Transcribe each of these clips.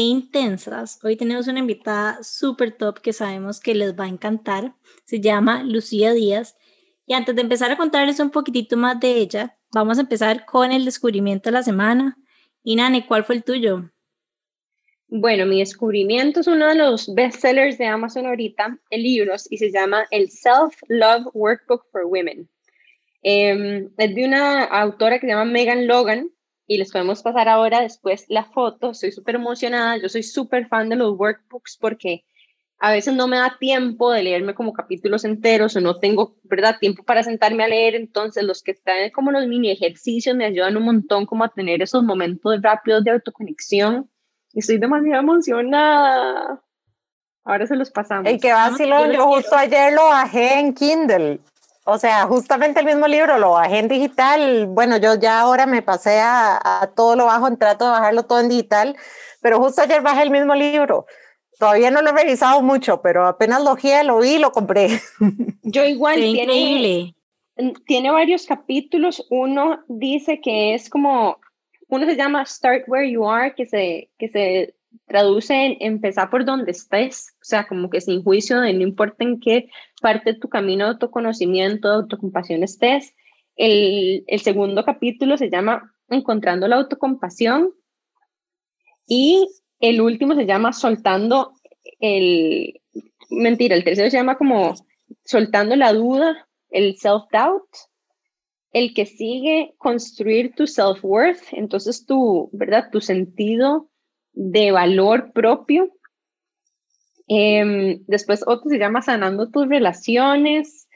Intensas. Hoy tenemos una invitada súper top que sabemos que les va a encantar. Se llama Lucía Díaz. Y antes de empezar a contarles un poquitito más de ella, vamos a empezar con el descubrimiento de la semana. Y Nani, ¿cuál fue el tuyo? Bueno, mi descubrimiento es uno de los bestsellers de Amazon ahorita en libros y se llama el Self-Love Workbook for Women. Em, es de una autora que se llama Megan Logan y les podemos pasar ahora después la foto. Estoy súper emocionada. Yo soy súper fan de los workbooks porque a veces no me da tiempo de leerme como capítulos enteros o no tengo, ¿verdad?, tiempo para sentarme a leer. Entonces, los que están como los mini ejercicios me ayudan un montón como a tener esos momentos rápidos de autoconexión. Estoy demasiado emocionada. Ahora se los pasamos. El que vacilón, yo justo ayer lo bajé en Kindle o sea, justamente el mismo libro lo bajé en digital. Bueno, yo ya ahora me pasé a, todo lo bajo, trato de bajarlo todo en digital, pero justo ayer bajé el mismo libro. Todavía no lo he revisado mucho, pero apenas lo vi, lo vi y lo compré. Yo igual, tiene, tiene varios capítulos. Uno dice que es como, uno se llama Start Where You Are, que se, que se traduce en empezar por donde estés, o sea, como que sin juicio de no importa en qué parte de tu camino de autoconocimiento, de autocompasión estés. El, el segundo capítulo se llama Encontrando la autocompasión y el último se llama Soltando el, mentira, el tercero se llama como Soltando la duda, el self-doubt. El que sigue, construir tu self-worth, entonces tu, ¿verdad? Tu sentido de valor propio. Em, después otro se llama Sanando tus relaciones.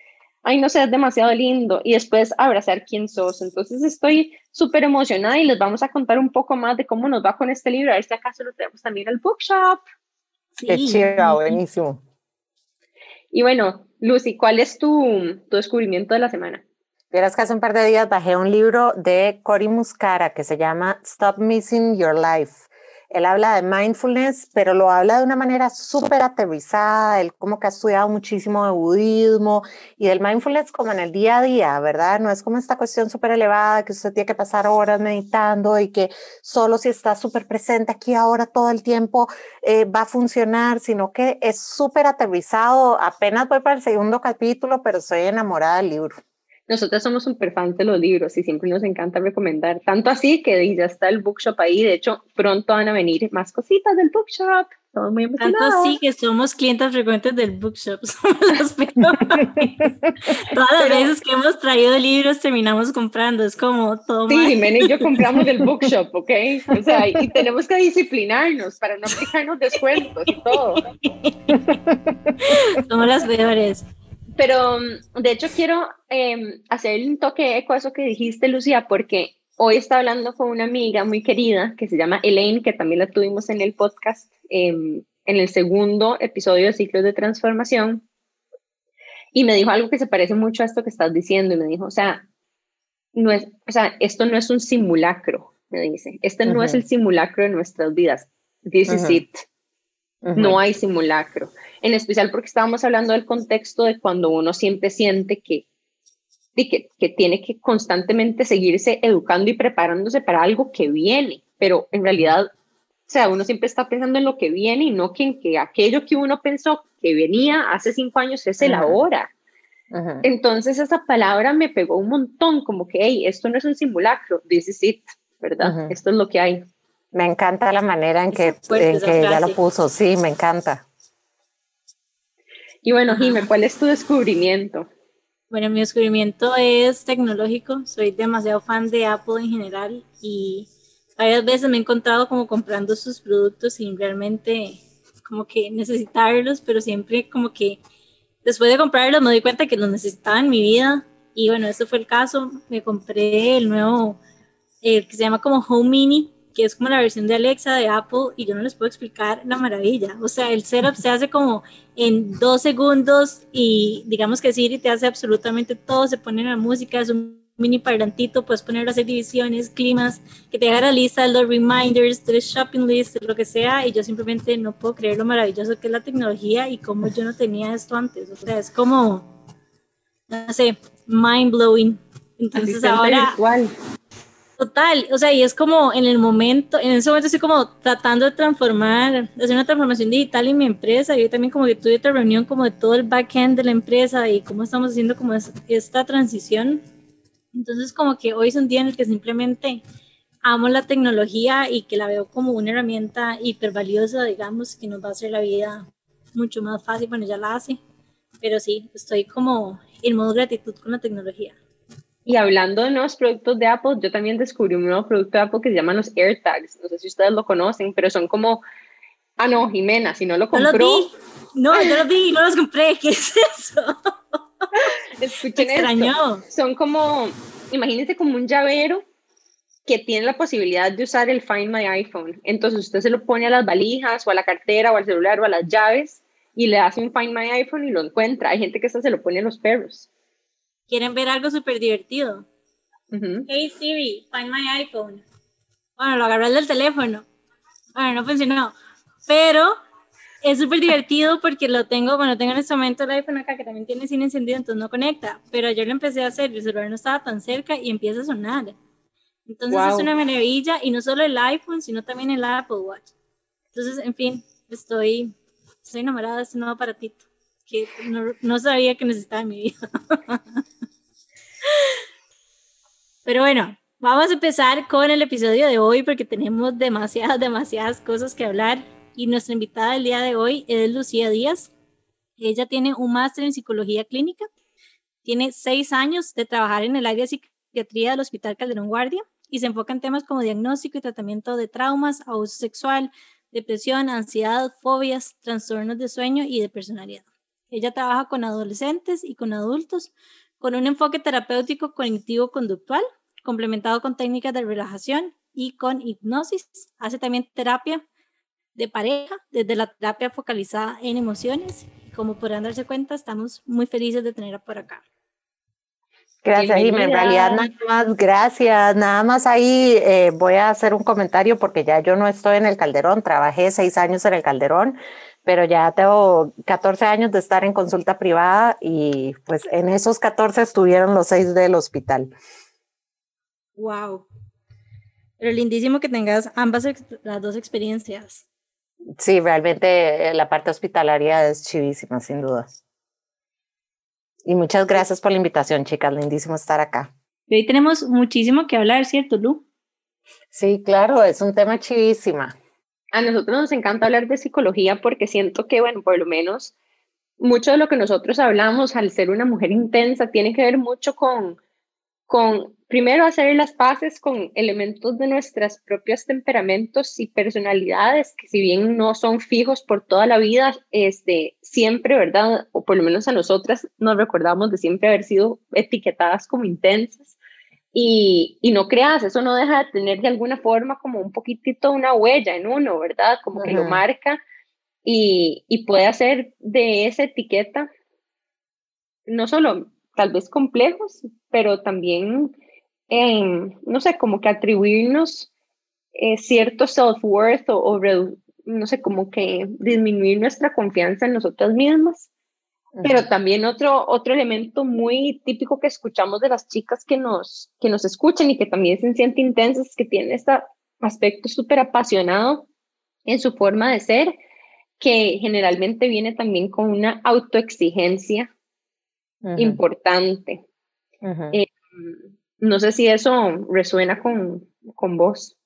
Ay, no sé, es demasiado lindo. Y después abrazar quién sos. Entonces estoy súper emocionada y les vamos a contar un poco más de cómo nos va con este libro. A ver si acaso lo tenemos también al bookshop. Qué chido, buenísimo. Y bueno, Lucy, ¿cuál es tu, tu descubrimiento de la semana? Vieras que hace un par de días bajé un libro de Cory Muscara que se llama Stop Missing Your Life. Él habla de mindfulness, pero lo habla de una manera súper aterrizada. Él como que ha estudiado muchísimo de budismo y del mindfulness como en el día a día, ¿verdad? No es como esta cuestión súper elevada que usted tiene que pasar horas meditando y que solo si está súper presente aquí ahora todo el tiempo eh, va a funcionar, sino que es súper aterrizado. Apenas voy para el segundo capítulo, pero estoy enamorada del libro. Nosotros somos súper fans de los libros y siempre nos encanta recomendar. Tanto así que ya está el bookshop ahí. De hecho, pronto van a venir más cositas del bookshop. Estamos muy emocionados. Tanto así que somos clientes frecuentes del bookshop. Somos Todas las veces que hemos traído libros terminamos comprando. Es como todo. Sí, Jiménez y yo compramos del bookshop, ¿ok? O sea, y tenemos que disciplinarnos para no aplicarnos descuentos y todo. somos las peores. Pero de hecho quiero em, hacer un toque eco a eso que dijiste, Lucía, porque hoy estaba hablando con una amiga muy querida que se llama Elaine, que también la tuvimos en el podcast, em, en el segundo episodio de Ciclos de Transformación, y me dijo algo que se parece mucho a esto que estás diciendo, y me dijo, o sea, no es, o sea esto no es un simulacro, me dice, este no es el simulacro de nuestras vidas, this is it. No hay simulacro en especial porque estábamos hablando del contexto de cuando uno siempre siente que, que, que tiene que constantemente seguirse educando y preparándose para algo que viene, pero en realidad, o sea, uno siempre está pensando en lo que viene y no que en que aquello que uno pensó que venía hace cinco años es el ahora. Entonces esa palabra me pegó un montón, como que, hey, esto no es un simulacro, this is it, ¿verdad? Esto es lo que hay. Me encanta la manera en que, en que ella lo puso, sí, me encanta. Y bueno, Jimé, ¿cuál es tu descubrimiento? Bueno, mi descubrimiento es tecnológico. Soy demasiado fan de Apple en general y varias veces me he encontrado como comprando sus productos sin realmente como que necesitarlos, pero siempre como que después de comprarlos me doy cuenta que los necesitaba en mi vida. Y bueno, ese fue el caso. Me compré el nuevo, el que se llama como Home Mini, que es como la versión de Alexa de Apple, y yo no les puedo explicar la maravilla. O sea, el setup se hace como en dos segundos y digamos que Siri te hace absolutamente todo, se pone la música, es un mini parlantito, puedes poner las divisiones, climas, que te haga la lista, los reminders, los shopping list, lo que sea, y yo simplemente no puedo creer lo maravilloso que es la tecnología y cómo yo no tenía esto antes. O sea, es como, no sé, mind blowing. Entonces ahora... Total, o sea, y es como en el momento, en ese momento estoy como tratando de transformar, hacer una transformación digital en mi empresa. Yo también como que tuve otra reunión como de todo el backend de la empresa y cómo estamos haciendo como esta transición. Entonces como que hoy es un día en el que simplemente amo la tecnología y que la veo como una herramienta hiper valiosa, digamos, que nos va a hacer la vida mucho más fácil, bueno, ya la hace, pero sí, estoy como en modo gratitud con la tecnología. Y hablando de nuevos productos de Apple, yo también descubrí un nuevo producto de Apple que se llama los AirTags. No sé si ustedes lo conocen, pero son como. Ah, no, Jimena, si no lo compró. No, yo lo vi y no los compré. ¿Qué es eso? Escuchen Esto. Son como, imagínense como un llavero que tiene la posibilidad de usar el Find My iPhone. Entonces usted se lo pone a las valijas o a la cartera o al celular o a las llaves y le hace un Find My iPhone y lo encuentra. Hay gente que hasta se lo pone a los perros. ¿Quieren ver algo súper divertido? Hey Siri, find my iPhone. Bueno, lo agarré del teléfono. Bueno, no funcionó. Pero es súper divertido porque lo tengo, bueno, tengo en este momento el iPhone acá que también tiene cine encendido, entonces no conecta. Pero yo lo empecé a hacer, el celular no estaba tan cerca y empieza a sonar. Entonces es una maravilla y no solo el iPhone, sino también el Apple Watch. Entonces, en fin, estoy, estoy enamorada de este nuevo aparatito que no, no sabía que necesitaba mi vida. Pero bueno, vamos a empezar con el episodio de hoy porque tenemos demasiadas, demasiadas cosas que hablar. Y nuestra invitada del día de hoy es Lucía Díaz. Ella tiene un máster en psicología clínica, tiene seis años de trabajar en el área de psiquiatría del Hospital Calderón Guardia y se enfoca en temas como diagnóstico y tratamiento de traumas, abuso sexual, depresión, ansiedad, fobias, trastornos de sueño y de personalidad. Ella trabaja con adolescentes y con adultos con un enfoque terapéutico cognitivo-conductual, complementado con técnicas de relajación y con hipnosis. Hace también terapia de pareja, desde la terapia focalizada en emociones. Como podrán darse cuenta, estamos muy felices de tenerla por acá. Gracias, Jimmy. En realidad, nada más, gracias. Nada más ahí eh, voy a hacer un comentario porque ya yo no estoy en el Calderón, trabajé seis años en el Calderón pero ya tengo 14 años de estar en consulta privada y pues en esos 14 estuvieron los seis del hospital. Wow. Pero lindísimo que tengas ambas las dos experiencias. Sí, realmente eh, la parte hospitalaria es chivísima, sin duda. Y muchas gracias por la invitación, chicas. Lindísimo estar acá. Y hoy tenemos muchísimo que hablar, ¿cierto, Lu? Sí, claro, es un tema chivísima a nosotros nos encanta hablar de psicología porque siento que, bueno, por lo menos mucho de lo que nosotros hablamos al ser una mujer intensa tiene que ver mucho con, con primero hacer las paces con elementos de nuestros propios temperamentos y personalidades que si bien no son fijos por toda la vida, este, siempre, ¿verdad? O por lo menos a nosotras nos recordamos de siempre haber sido etiquetadas como intensas y, y, no creas, eso no deja de tener de alguna forma como un poquitito una huella en uno, ¿verdad? Como que lo marca y, y, puede hacer de esa etiqueta no solo tal vez complejos, pero también, no sé, como que atribuirnos eh, cierto self-worth o, o no sé, como que disminuir nuestra confianza en nosotras mismas. Pero también otro, otro elemento muy típico que escuchamos de las chicas que nos, que nos escuchan y que también se sienten intensas que tienen este aspecto súper apasionado en su forma de ser, que generalmente viene también con una autoexigencia importante. Eh, no sé si eso resuena con, con vos.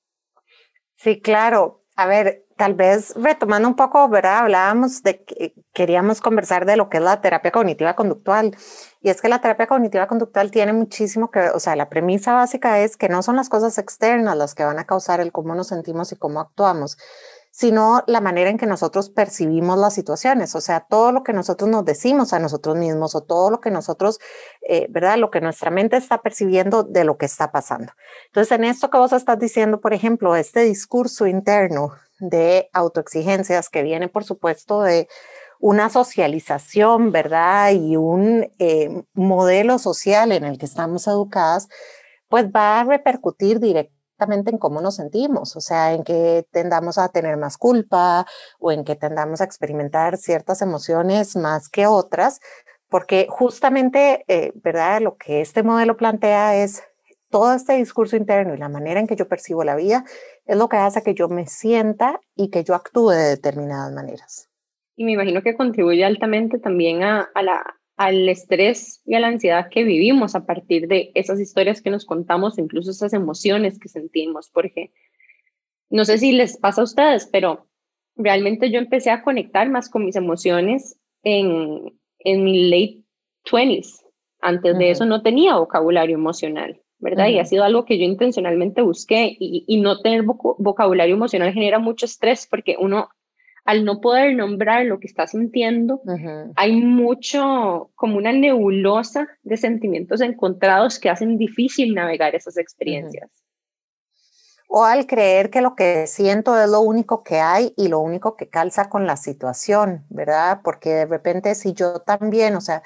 Sí, claro. A ver, tal vez retomando un poco, ¿verdad? Hablábamos de que queríamos conversar de lo que es la terapia cognitiva conductual. Y es que la terapia cognitiva conductual tiene muchísimo que ver, o sea, la premisa básica es que no son las cosas externas las que van a causar el cómo nos sentimos y cómo actuamos, sino la manera en que nosotros percibimos las situaciones, o sea, todo lo que nosotros nos decimos a nosotros mismos o todo lo que nosotros, eh, ¿verdad? Lo que nuestra mente está percibiendo de lo que está pasando. Entonces, en esto que vos estás diciendo, por ejemplo, este discurso interno de autoexigencias que viene, por supuesto, de una socialización, ¿verdad? Y un eh, modelo social en el que estamos educadas, pues va a repercutir directamente en cómo nos sentimos, o sea, en que tendamos a tener más culpa o en que tendamos a experimentar ciertas emociones más que otras, porque justamente, eh, ¿verdad? Lo que este modelo plantea es todo este discurso interno y la manera en que yo percibo la vida es lo que hace que yo me sienta y que yo actúe de determinadas maneras. Y me imagino que contribuye altamente también a, a la al estrés y a la ansiedad que vivimos a partir de esas historias que nos contamos, incluso esas emociones que sentimos, porque no sé si les pasa a ustedes, pero realmente yo empecé a conectar más con mis emociones en, en mi late 20s. Antes de eso no tenía vocabulario emocional, ¿verdad? Y ha sido algo que yo intencionalmente busqué y, y no tener vocabulario emocional genera mucho estrés porque uno al no poder nombrar lo que está sintiendo, hay mucho, como una nebulosa de sentimientos encontrados que hacen difícil navegar esas experiencias. O al creer que lo que siento es lo único que hay y lo único que calza con la situación, ¿verdad? Porque de repente si yo también, o sea,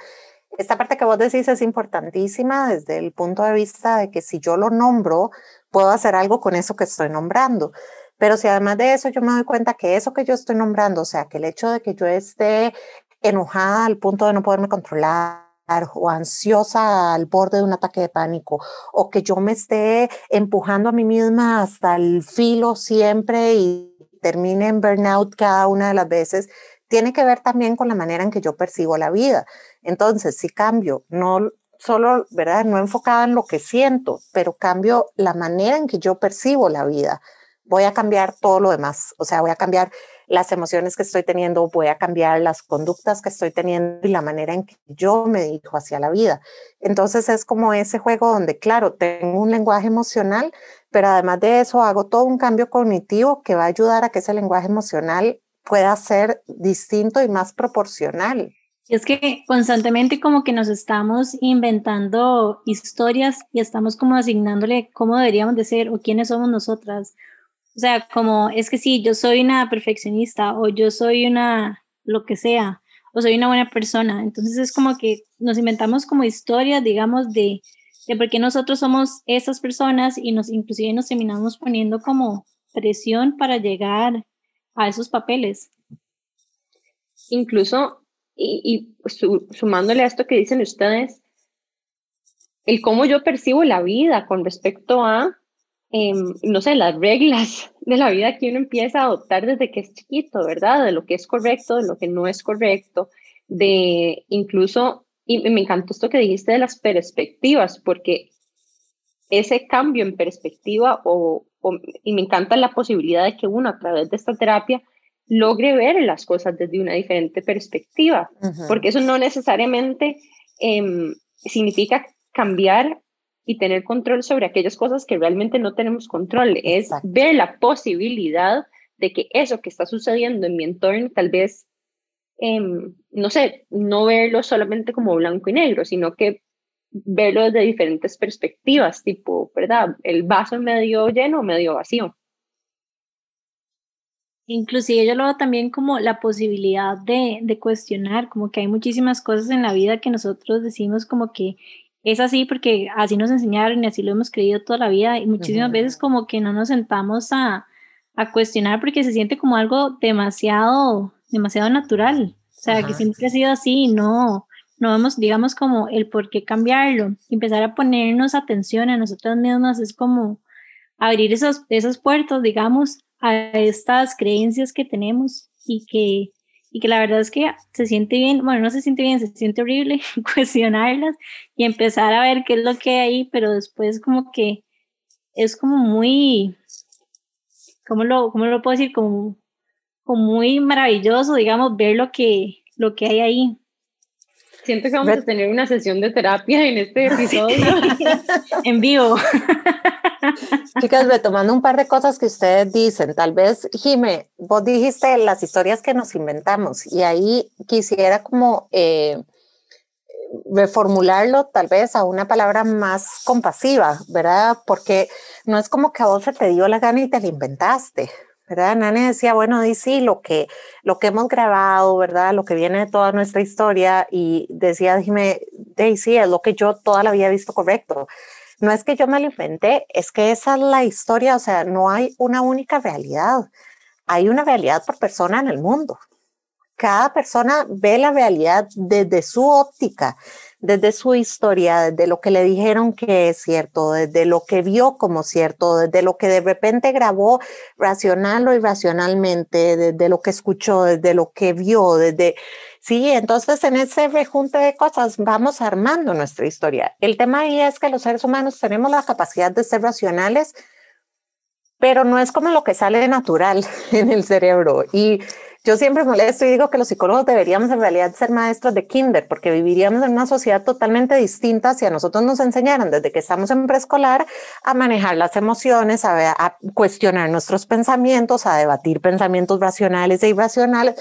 esta parte que vos decís es importantísima desde el punto de vista de que si yo lo nombro, puedo hacer algo con eso que estoy nombrando. Pero si además de eso yo me doy cuenta que eso que yo estoy nombrando, o sea, que el hecho de que yo esté enojada al punto de no poderme controlar o ansiosa al borde de un ataque de pánico, o que yo me esté empujando a mí misma hasta el filo siempre y termine en burnout cada una de las veces, tiene que ver también con la manera en que yo percibo la vida. Entonces, si cambio, no solo, ¿verdad? No enfocada en lo que siento, pero cambio la manera en que yo percibo la vida voy a cambiar todo lo demás. O sea, voy a cambiar las emociones que estoy teniendo, voy a cambiar las conductas que estoy teniendo y la manera en que yo me dirijo hacia la vida. Entonces es como ese juego donde, claro, tengo un lenguaje emocional, pero además de eso hago todo un cambio cognitivo que va a ayudar a que ese lenguaje emocional pueda ser distinto y más proporcional. Es que constantemente como que nos estamos inventando historias y estamos como asignándole cómo deberíamos de ser o quiénes somos nosotras o sea, como es que sí, yo soy una perfeccionista o yo soy una lo que sea, o soy una buena persona. Entonces es como que nos inventamos como historias, digamos, de, de por qué nosotros somos esas personas y nos inclusive nos terminamos poniendo como presión para llegar a esos papeles. Incluso, y, sumándole a esto que dicen ustedes, el cómo yo percibo la vida con respecto a Em, no sé, las reglas de la vida que uno empieza a adoptar desde que es chiquito, ¿verdad? De lo que es correcto, de lo que no es correcto, de incluso, y me encantó esto que dijiste de las perspectivas, porque ese cambio en perspectiva, o, y me encanta la posibilidad de que uno a través de esta terapia logre ver las cosas desde una diferente perspectiva, porque eso no necesariamente em, significa cambiar y tener control sobre aquellas cosas que realmente no tenemos control. Es ver la posibilidad de que eso que está sucediendo en mi entorno tal vez, em, no sé, no verlo solamente como blanco y negro, sino que verlo desde diferentes perspectivas, tipo, ¿verdad? El vaso medio lleno o medio vacío. Inclusive yo lo veo también como la posibilidad de, de, cuestionar, como que hay muchísimas cosas en la vida que nosotros decimos como que es así porque así nos enseñaron y así lo hemos creído toda la vida y muchísimas veces como que no nos sentamos a, a, cuestionar porque se siente como algo demasiado, demasiado natural. O sea, que siempre ha sido así y no, no vemos, digamos, como el por qué cambiarlo. Empezar a ponernos atención a nosotras mismas es como abrir esos, esas puertas, digamos, a estas creencias que tenemos y que y que la verdad es que se siente bien, bueno, no se siente bien, se siente horrible cuestionarlas y empezar a ver qué es lo que hay ahí, pero después como que es como muy, ¿cómo lo, cómo lo puedo decir? Como, como muy maravilloso, digamos, ver lo que, lo que hay ahí. Siento que vamos a tener una sesión de terapia en este episodio. en vivo. Chicas, retomando un par de cosas que ustedes dicen, tal vez, Jime, vos dijiste las historias que nos inventamos y ahí quisiera como eh, reformularlo tal vez a una palabra más compasiva, ¿verdad? Porque no es como que a vos se te dio la gana y te la inventaste, ¿verdad? Nani decía, bueno, dice lo que, lo que hemos grabado, ¿verdad? Lo que viene de toda nuestra historia y decía, dime, Daisy, es lo que yo toda la he visto correcto. No es que yo me lo inventé, es que esa es la historia, o sea, no hay una única realidad. Hay una realidad por persona en el mundo, cada persona ve la realidad desde su óptica, desde su historia, desde lo que le dijeron que es cierto, desde lo que vio como cierto, desde lo que de repente grabó racional o irracionalmente, desde lo que escuchó, desde lo que vio, desde... Sí, entonces en ese rejunte de cosas vamos armando nuestra historia. El tema ahí es que los seres humanos tenemos la capacidad de ser racionales, pero no es como lo que sale natural en el cerebro. Y yo siempre molesto y digo que los psicólogos deberíamos en realidad ser maestros de kinder, porque viviríamos en una sociedad totalmente distinta si a nosotros nos enseñaran desde que estamos en preescolar a manejar las emociones, a, a cuestionar nuestros pensamientos, a debatir pensamientos racionales e irracionales.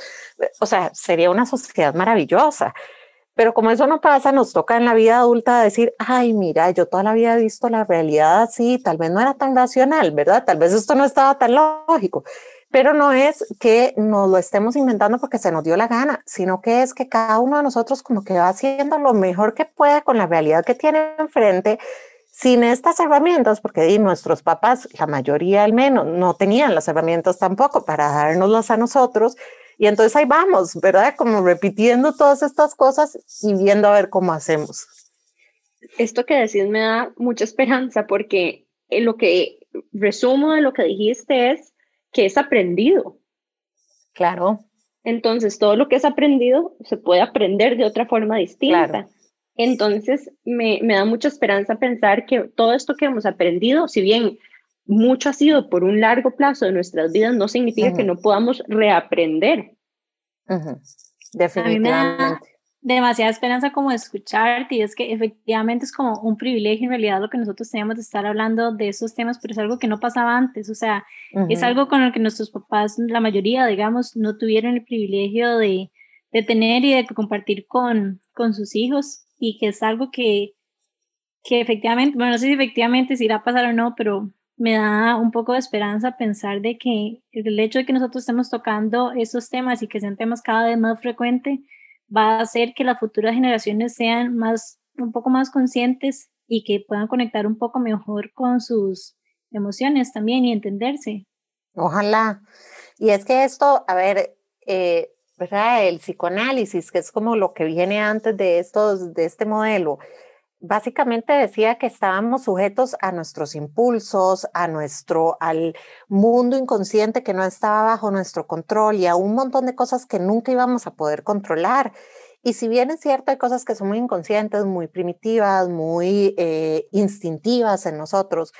O sea, sería una sociedad maravillosa. Pero como eso no pasa, nos toca en la vida adulta decir, ay, mira, yo toda la vida he visto la realidad así, tal vez no era tan racional, ¿verdad? Tal vez esto no estaba tan lógico pero no es que nos lo estemos inventando porque se nos dio la gana, sino que es que cada uno de nosotros como que va haciendo lo mejor que puede con la realidad que tiene enfrente sin estas herramientas, porque nuestros papás, la mayoría al menos, no tenían las herramientas tampoco para dárnoslas a nosotros. Y entonces ahí vamos, ¿verdad? Como repitiendo todas estas cosas y viendo a ver cómo hacemos. Esto que decís me da mucha esperanza porque lo que resumo de lo que dijiste es que es aprendido. Claro. Entonces, todo lo que es aprendido se puede aprender de otra forma distinta. Entonces, me, da mucha esperanza pensar que todo esto que hemos aprendido, si bien mucho ha sido por un largo plazo de nuestras vidas, no significa que no podamos reaprender. Definitivamente demasiada esperanza como escucharte y es que efectivamente es como un privilegio en realidad lo que nosotros teníamos de estar hablando de esos temas, pero es algo que no pasaba antes, o sea, es algo con el que nuestros papás, la mayoría, digamos, no tuvieron el privilegio de, de tener y de compartir con, con sus hijos y que es algo que, que efectivamente, bueno, no sé si efectivamente si irá a pasar o no, pero me da un poco de esperanza pensar de que el hecho de que nosotros estemos tocando esos temas y que sean temas cada vez más frecuentes, va a hacer que las futuras generaciones sean más, un poco más conscientes y que puedan conectar un poco mejor con sus emociones también y entenderse. Ojalá. Y es que esto, a ver, eh, ¿verdad? El psicoanálisis, que es como lo que viene antes de, estos, de este modelo, básicamente decía que estábamos sujetos a nuestros impulsos, a nuestro, al mundo inconsciente que no estaba bajo nuestro control y a un montón de cosas que nunca íbamos a poder controlar. Y si bien es cierto, hay cosas que son muy inconscientes, muy primitivas, muy eh, instintivas en nosotros,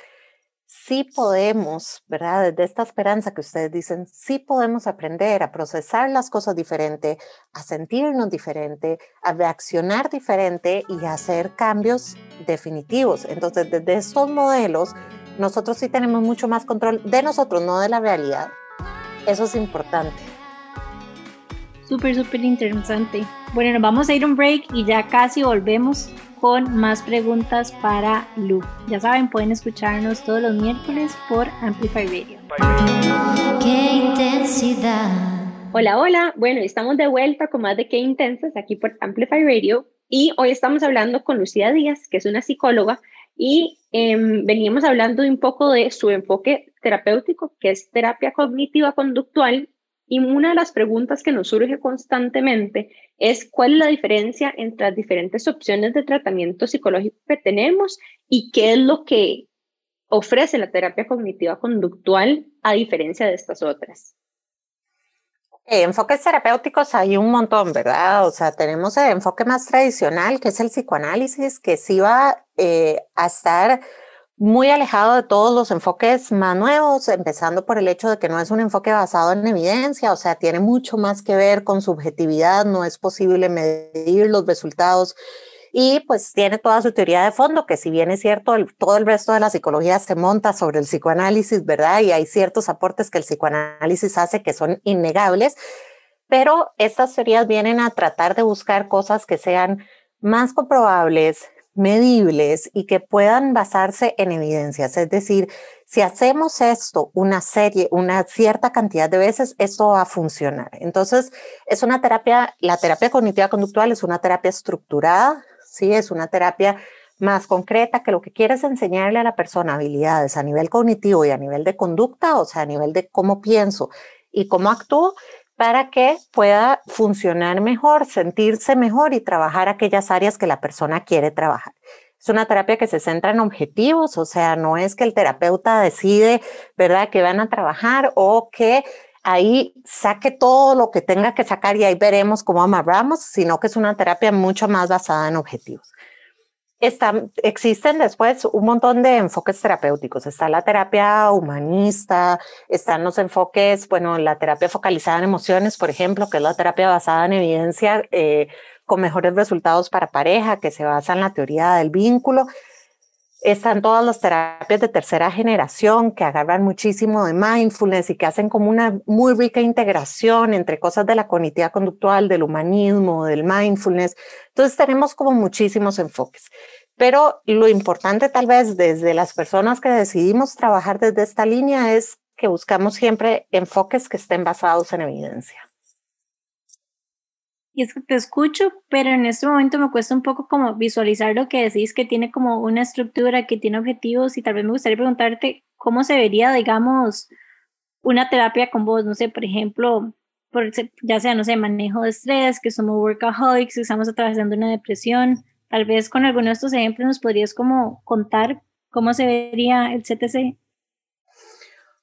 sí podemos, ¿verdad? Desde esta esperanza que ustedes dicen, sí podemos aprender a procesar las cosas diferente, a sentirnos diferente, a reaccionar diferente y a hacer cambios definitivos. Entonces, desde estos modelos, nosotros sí tenemos mucho más control de nosotros, no de la realidad. Eso es importante. Súper, súper interesante. Bueno, nos vamos a ir un break y ya casi volvemos con más preguntas para Lu. Ya saben, pueden escucharnos todos los miércoles por Amplify Radio. ¡Qué intensidad! Hola, hola. Bueno, estamos de vuelta con más de Qué Intensas aquí por Amplify Radio y hoy estamos hablando con Lucía Díaz, que es una psicóloga y em, veníamos hablando un poco de su enfoque terapéutico, que es terapia cognitiva conductual y una de las preguntas que nos surge constantemente es cuál es la diferencia entre las diferentes opciones de tratamiento psicológico que tenemos y qué es lo que ofrece la terapia cognitiva conductual a diferencia de estas otras. Enfoques terapéuticos hay un montón, ¿verdad? O sea, tenemos el enfoque más tradicional, que es el psicoanálisis, que sí va eh, a estar muy alejado de todos los enfoques más nuevos, empezando por el hecho de que no es un enfoque basado en evidencia, o sea, tiene mucho más que ver con subjetividad, no es posible medir los resultados y pues tiene toda su teoría de fondo, que si bien es cierto, todo el resto de la psicología se monta sobre el psicoanálisis, ¿verdad? Y hay ciertos aportes que el psicoanálisis hace que son innegables, pero estas teorías vienen a tratar de buscar cosas que sean más comprobables, medibles y que puedan basarse en evidencias. Es decir, si hacemos esto una serie, una cierta cantidad de veces, esto va a funcionar. Entonces, es una terapia, la terapia cognitiva conductual es una terapia estructurada, ¿sí? Es una terapia más concreta que lo que quiere es enseñarle a la persona habilidades a nivel cognitivo y a nivel de conducta, o sea, a nivel de cómo pienso y cómo actúo, para que pueda funcionar mejor, sentirse mejor y trabajar aquellas áreas que la persona quiere trabajar. Es una terapia que se centra en objetivos, o sea, no es que el terapeuta decide, ¿verdad?, que van a trabajar o que ahí saque todo lo que tenga que sacar y ahí veremos cómo amarramos, sino que es una terapia mucho más basada en objetivos. Existen después un montón de enfoques terapéuticos. Está la terapia humanista, están los enfoques, bueno, la terapia focalizada en emociones, por ejemplo, que es la terapia basada en evidencia eh, con mejores resultados para pareja, que se basa en la teoría del vínculo. Están todas las terapias de tercera generación que agarran muchísimo de mindfulness y que hacen como una muy rica integración entre cosas de la cognitiva conductual, del humanismo, del mindfulness. Entonces tenemos como muchísimos enfoques. Pero lo importante tal vez desde las personas que decidimos trabajar desde esta línea es que buscamos siempre enfoques que estén basados en evidencia. Y es que te escucho, pero en este momento me cuesta un poco como visualizar lo que decís, que tiene como una estructura, que tiene objetivos y tal vez me gustaría preguntarte cómo se vería, digamos, una terapia con vos, no sé, por ejemplo, por, ya sea, no sé, manejo de estrés, que somos workaholics, que estamos atravesando una depresión, tal vez con alguno de estos ejemplos nos podrías como contar cómo se vería el CTC.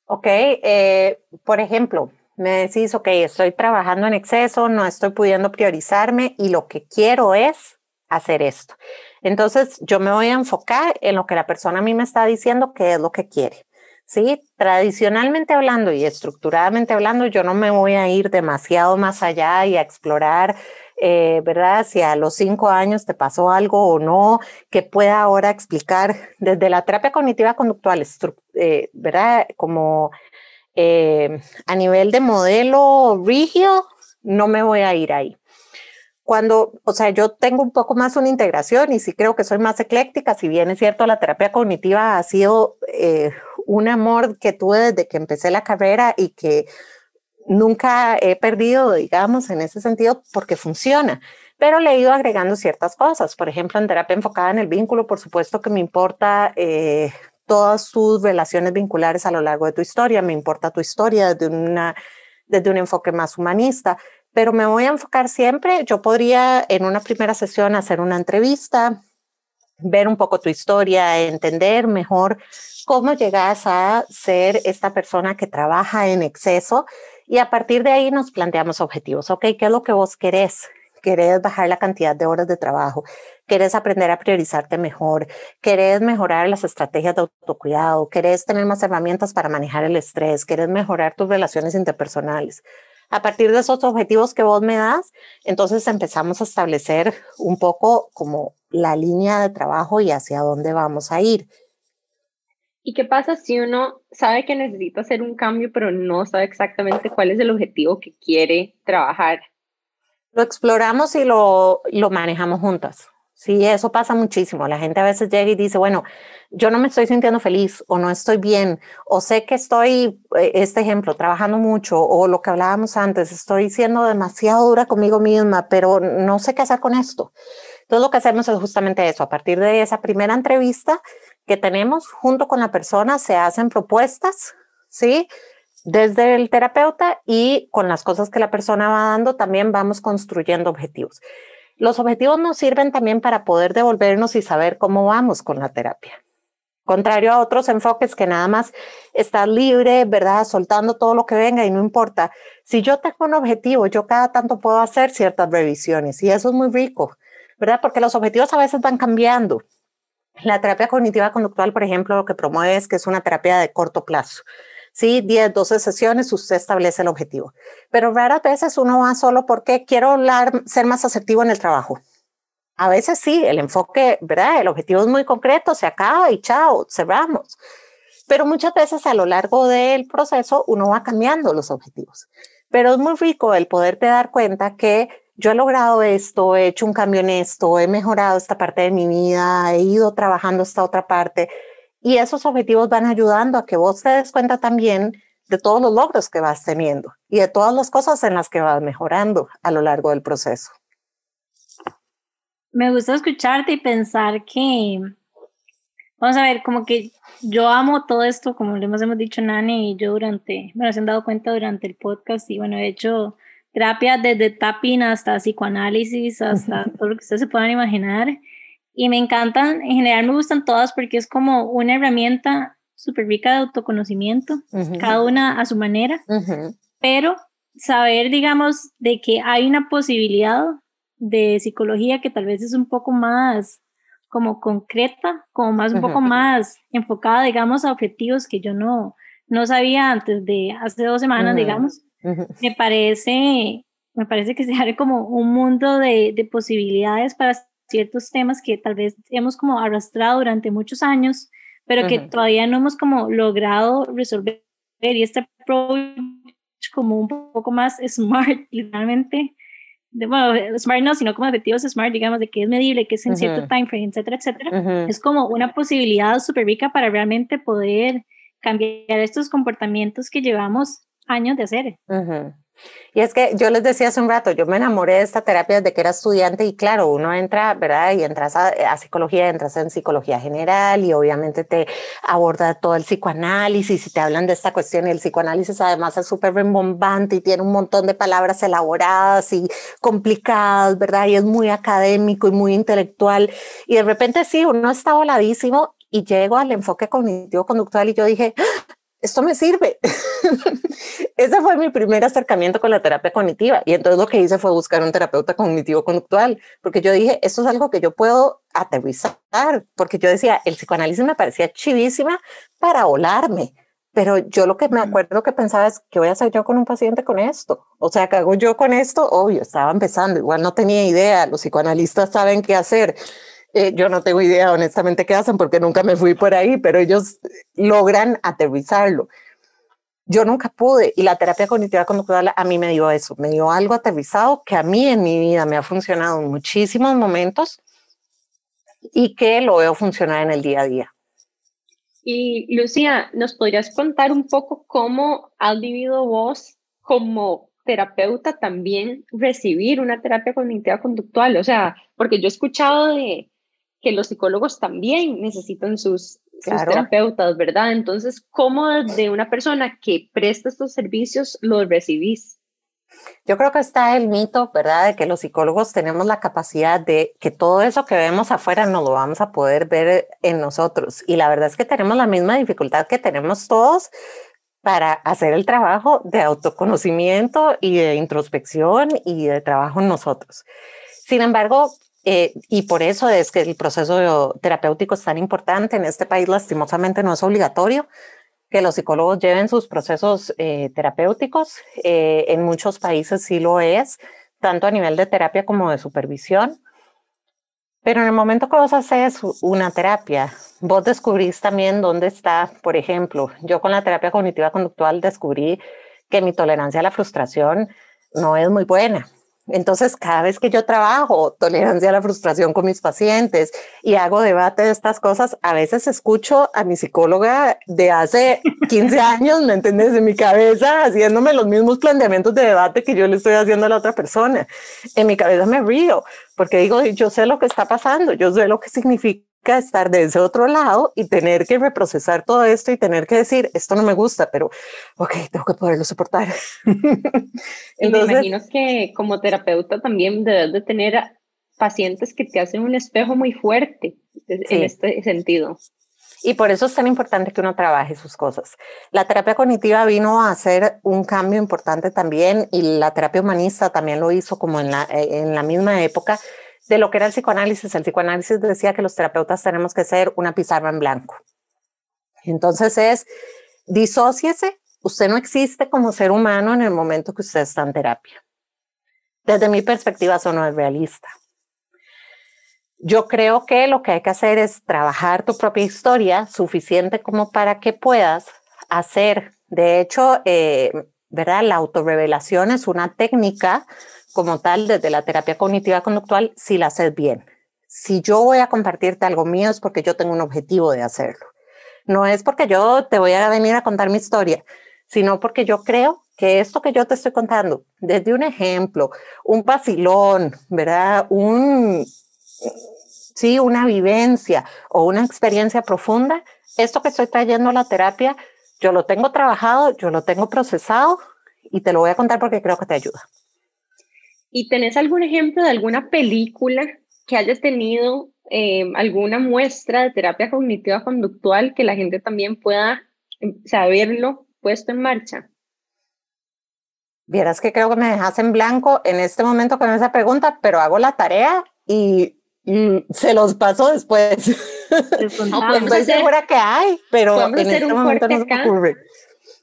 Ok, eh, por ejemplo, me decís, ok, estoy trabajando en exceso, no estoy pudiendo priorizarme y lo que quiero es hacer esto. Entonces, yo me voy a enfocar en lo que la persona a mí me está diciendo que es lo que quiere. Sí, tradicionalmente hablando y estructuradamente hablando, yo no me voy a ir demasiado más allá y a explorar, eh, ¿verdad? Si a los cinco años te pasó algo o no, que pueda ahora explicar desde la terapia cognitiva conductual, eh, ¿verdad? Como eh, a nivel de modelo rígido, no me voy a ir ahí. Cuando, o sea, yo tengo un poco más una integración y sí creo que soy más ecléctica, si bien es cierto, la terapia cognitiva ha sido eh, un amor que tuve desde que empecé la carrera y que nunca he perdido, digamos, en ese sentido, porque funciona. Pero le he ido agregando ciertas cosas. Por ejemplo, en terapia enfocada en el vínculo, por supuesto que me importa eh, todas tus relaciones vinculares a lo largo de tu historia, me importa tu historia desde, una, desde un enfoque más humanista, pero me voy a enfocar siempre, yo podría en una primera sesión hacer una entrevista, ver un poco tu historia, entender mejor cómo llegas a ser esta persona que trabaja en exceso y a partir de ahí nos planteamos objetivos, ¿ok? ¿Qué es lo que vos querés? Querés bajar la cantidad de horas de trabajo, querés aprender a priorizarte mejor, querés mejorar las estrategias de autocuidado, querés tener más herramientas para manejar el estrés, querés mejorar tus relaciones interpersonales. A partir de esos objetivos que vos me das, entonces empezamos a establecer un poco como la línea de trabajo y hacia dónde vamos a ir. ¿Y qué pasa si uno sabe que necesita hacer un cambio, pero no sabe exactamente cuál es el objetivo que quiere trabajar? Lo exploramos y lo, lo manejamos juntas. Sí, eso pasa muchísimo. La gente a veces llega y dice, bueno, yo no me estoy sintiendo feliz o no estoy bien o sé que estoy, eh, este ejemplo, trabajando mucho o lo que hablábamos antes, estoy siendo demasiado dura conmigo misma, pero no sé qué hacer con esto. Entonces lo que hacemos es justamente eso. A partir de esa primera entrevista que tenemos junto con la persona, se hacen propuestas, ¿sí? Desde el terapeuta y con las cosas que la persona va dando también vamos construyendo objetivos. Los objetivos nos sirven también para poder devolvernos y saber cómo vamos con la terapia. Contrario a otros enfoques que nada más estás libre, ¿verdad? Soltando todo lo que venga y no importa. Si yo tengo un objetivo, yo cada tanto puedo hacer ciertas revisiones y eso es muy rico, ¿verdad? Porque los objetivos a veces van cambiando. La terapia cognitiva conductual, por ejemplo, lo que promueve es que es una terapia de corto plazo. ¿Sí? 10, 12 sesiones, usted establece el objetivo. Pero raras veces uno va solo porque quiero ser más asertivo en el trabajo. A veces sí, el enfoque, ¿verdad? El objetivo es muy concreto, se acaba y chao, cerramos. Pero muchas veces a lo largo del proceso uno va cambiando los objetivos. Pero es muy rico el poderte dar cuenta que yo he logrado esto, he hecho un cambio en esto, he mejorado esta parte de mi vida, he ido trabajando esta otra parte. Y esos objetivos van ayudando a que vos te des cuenta también de todos los logros que vas teniendo y de todas las cosas en las que vas mejorando a lo largo del proceso me gusta escucharte y pensar que, vamos a ver, como que yo amo todo esto, como le hemos, hemos dicho Nani y yo durante, bueno, se han dado cuenta durante el podcast y bueno, he hecho terapia desde tapping hasta psicoanálisis, hasta todo lo que ustedes se puedan imaginar. Y me encantan, en general me gustan todas porque es como una herramienta súper rica de autoconocimiento, cada una a su manera, pero saber, digamos, de que hay una posibilidad de psicología que tal vez es un poco más como concreta, como más un poco más enfocada, digamos, a objetivos que yo no, no sabía antes de hace dos semanas, digamos. Me parece, me parece que se abre como un mundo de, de, posibilidades para ciertos temas que tal vez hemos como arrastrado durante muchos años, pero que todavía no hemos como logrado resolver. Y este approach como un poco más smart, literalmente, de, bueno, smart no, sino como objetivos smart, digamos, de que es medible, que es en cierto time frame, etcétera, etcétera, es como una posibilidad súper rica para realmente poder cambiar estos comportamientos que llevamos años de hacer. Y es que yo les decía hace un rato, yo me enamoré de esta terapia desde que era estudiante y claro, uno entra, ¿verdad? Y entras a, psicología, entras en psicología general y obviamente te aborda todo el psicoanálisis y te hablan de esta cuestión y el psicoanálisis además es súper rembombante y tiene un montón de palabras elaboradas y complicadas, ¿verdad? Y es muy académico y muy intelectual y de repente sí, uno está voladísimo y llego al enfoque cognitivo conductual y yo dije, esto me sirve. Ese fue mi primer acercamiento con la terapia cognitiva y entonces lo que hice fue buscar un terapeuta cognitivo conductual, porque yo dije, esto es algo que yo puedo aterrizar, porque yo decía, el psicoanálisis me parecía chivísima para volarme, pero yo lo que me acuerdo que pensaba es, ¿qué voy a hacer yo con un paciente con esto? O sea, ¿qué hago yo con esto? Obvio, estaba empezando, igual no tenía idea, los psicoanalistas saben qué hacer. Eh, yo no tengo idea honestamente qué hacen porque nunca me fui por ahí, pero ellos logran aterrizarlo. Yo nunca pude y la terapia cognitiva conductual a mí me dio eso, me dio algo aterrizado que a mí en mi vida me ha funcionado en muchísimos momentos y que lo veo funcionar en el día a día. Y Lucía, ¿nos podrías contar un poco cómo has vivido vos como terapeuta también recibir una terapia cognitiva conductual? O sea, porque yo he escuchado de que los psicólogos también necesitan sus, terapeutas, ¿verdad? Entonces, ¿cómo de una persona que presta estos servicios los recibís? Yo creo que está el mito, ¿verdad?, de que los psicólogos tenemos la capacidad de que todo eso que vemos afuera no lo vamos a poder ver en nosotros. Y la verdad es que tenemos la misma dificultad que tenemos todos para hacer el trabajo de autoconocimiento y de introspección y de trabajo en nosotros. Sin embargo, eh, y por eso es que el proceso terapéutico es tan importante. En este país, lastimosamente, no es obligatorio que los psicólogos lleven sus procesos eh, terapéuticos. Eh, en muchos países sí lo es, tanto a nivel de terapia como de supervisión. Pero en el momento que vos haces una terapia, vos descubrís también dónde está, por ejemplo, yo con la terapia cognitiva conductual descubrí que mi tolerancia a la frustración no es muy buena entonces, cada vez que yo trabajo tolerancia a la frustración con mis pacientes y hago debate de estas cosas, a veces escucho a mi psicóloga de hace 15 años, ¿me entiendes? En mi cabeza, haciéndome los mismos planteamientos de debate que yo le estoy haciendo a la otra persona. En mi cabeza me río porque digo, yo sé lo que está pasando, yo sé lo que significa estar de ese otro lado y tener que reprocesar todo esto y tener que decir, esto no me gusta, pero, ok, tengo que poderlo soportar. Entonces, me imagino que como terapeuta también debes de tener pacientes que te hacen un espejo muy fuerte en este sentido. Y por eso es tan importante que uno trabaje sus cosas. La terapia cognitiva vino a hacer un cambio importante también y la terapia humanista también lo hizo como en la, en la misma época de lo que era el psicoanálisis. El psicoanálisis decía que los terapeutas tenemos que ser una pizarra en blanco. Entonces es, disóciese, usted no existe como ser humano en el momento que usted está en terapia. Desde mi perspectiva, eso no es realista. Yo creo que lo que hay que hacer es trabajar tu propia historia suficiente como para que puedas hacer. De hecho, eh, ¿verdad? La autorrevelación es una técnica como tal desde la terapia cognitiva conductual si la haces bien. Si yo voy a compartirte algo mío es porque yo tengo un objetivo de hacerlo. No es porque yo te voy a venir a contar mi historia, sino porque yo creo que esto que yo te estoy contando, desde un ejemplo, un vacilón, ¿verdad? Un, sí, una vivencia o una experiencia profunda, esto que estoy trayendo a la terapia, yo lo tengo trabajado, yo lo tengo procesado y te lo voy a contar porque creo que te ayuda. ¿Y tenés algún ejemplo de alguna película que hayas tenido eh, alguna muestra de terapia cognitiva conductual que la gente también pueda em, saberlo puesto en marcha? Vieras que creo que me dejas en blanco en este momento con esa pregunta, pero hago la tarea y, se los paso después. estoy segura que hay, pero en este momento no se me ocurre.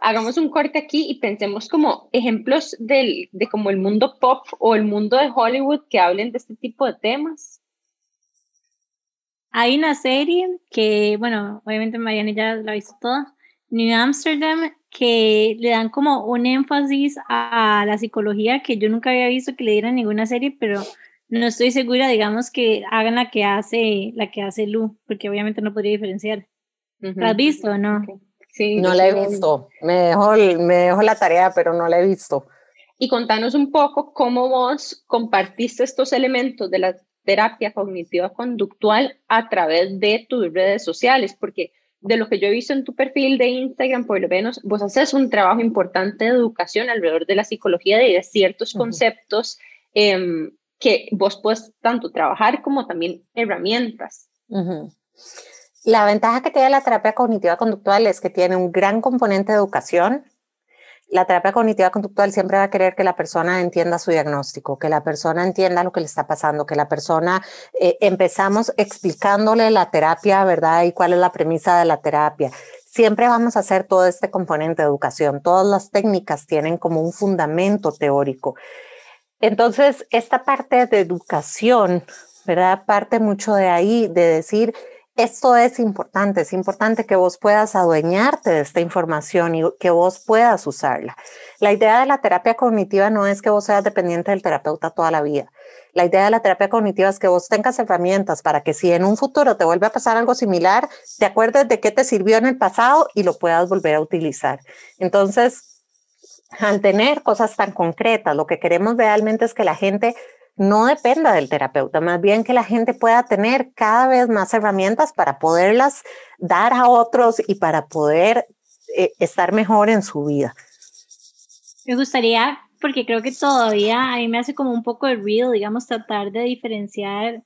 Hagamos un corte aquí y pensemos como ejemplos del, de como el mundo pop o el mundo de Hollywood que hablen de este tipo de temas. Hay una serie que, bueno, obviamente Mariana ya la ha visto toda, New Amsterdam, que le dan como un énfasis a la psicología que yo nunca había visto que le dieran ninguna serie, pero no estoy segura, digamos, que hagan la que hace, la que hace Lu, porque obviamente no podría diferenciar. ¿La has visto o no? Sí, no la he visto. Me dejo, me dejo la tarea, pero no la he visto. Y contanos un poco cómo vos compartiste estos elementos de la terapia cognitiva conductual a través de tus redes sociales, porque de lo que yo he visto en tu perfil de Instagram, por lo menos, vos haces un trabajo importante de educación alrededor de la psicología y de ciertos conceptos em, que vos puedes tanto trabajar como también herramientas. La ventaja que tiene la terapia cognitiva conductual es que tiene un gran componente de educación, la terapia cognitiva conductual siempre va a querer que la persona entienda su diagnóstico, que la persona entienda lo que le está pasando, que la persona eh, empezamos explicándole la terapia, ¿verdad? Y cuál es la premisa de la terapia. Siempre vamos a hacer todo este componente de educación. Todas las técnicas tienen como un fundamento teórico. Entonces, esta parte de educación, ¿verdad? Parte mucho de ahí, de decir, esto es importante, es importante que vos puedas adueñarte de esta información y que vos puedas usarla. La idea de la terapia cognitiva no es que vos seas dependiente del terapeuta toda la vida. La idea de la terapia cognitiva es que vos tengas herramientas para que si en un futuro te vuelve a pasar algo similar, te acuerdes de qué te sirvió en el pasado y lo puedas volver a utilizar. Entonces, al tener cosas tan concretas, lo que queremos realmente es que la gente no dependa del terapeuta, más bien que la gente pueda tener cada vez más herramientas para poderlas dar a otros y para poder eh, estar mejor en su vida. Me gustaría, porque creo que todavía a mí me hace como un poco de ruido, digamos, tratar de diferenciar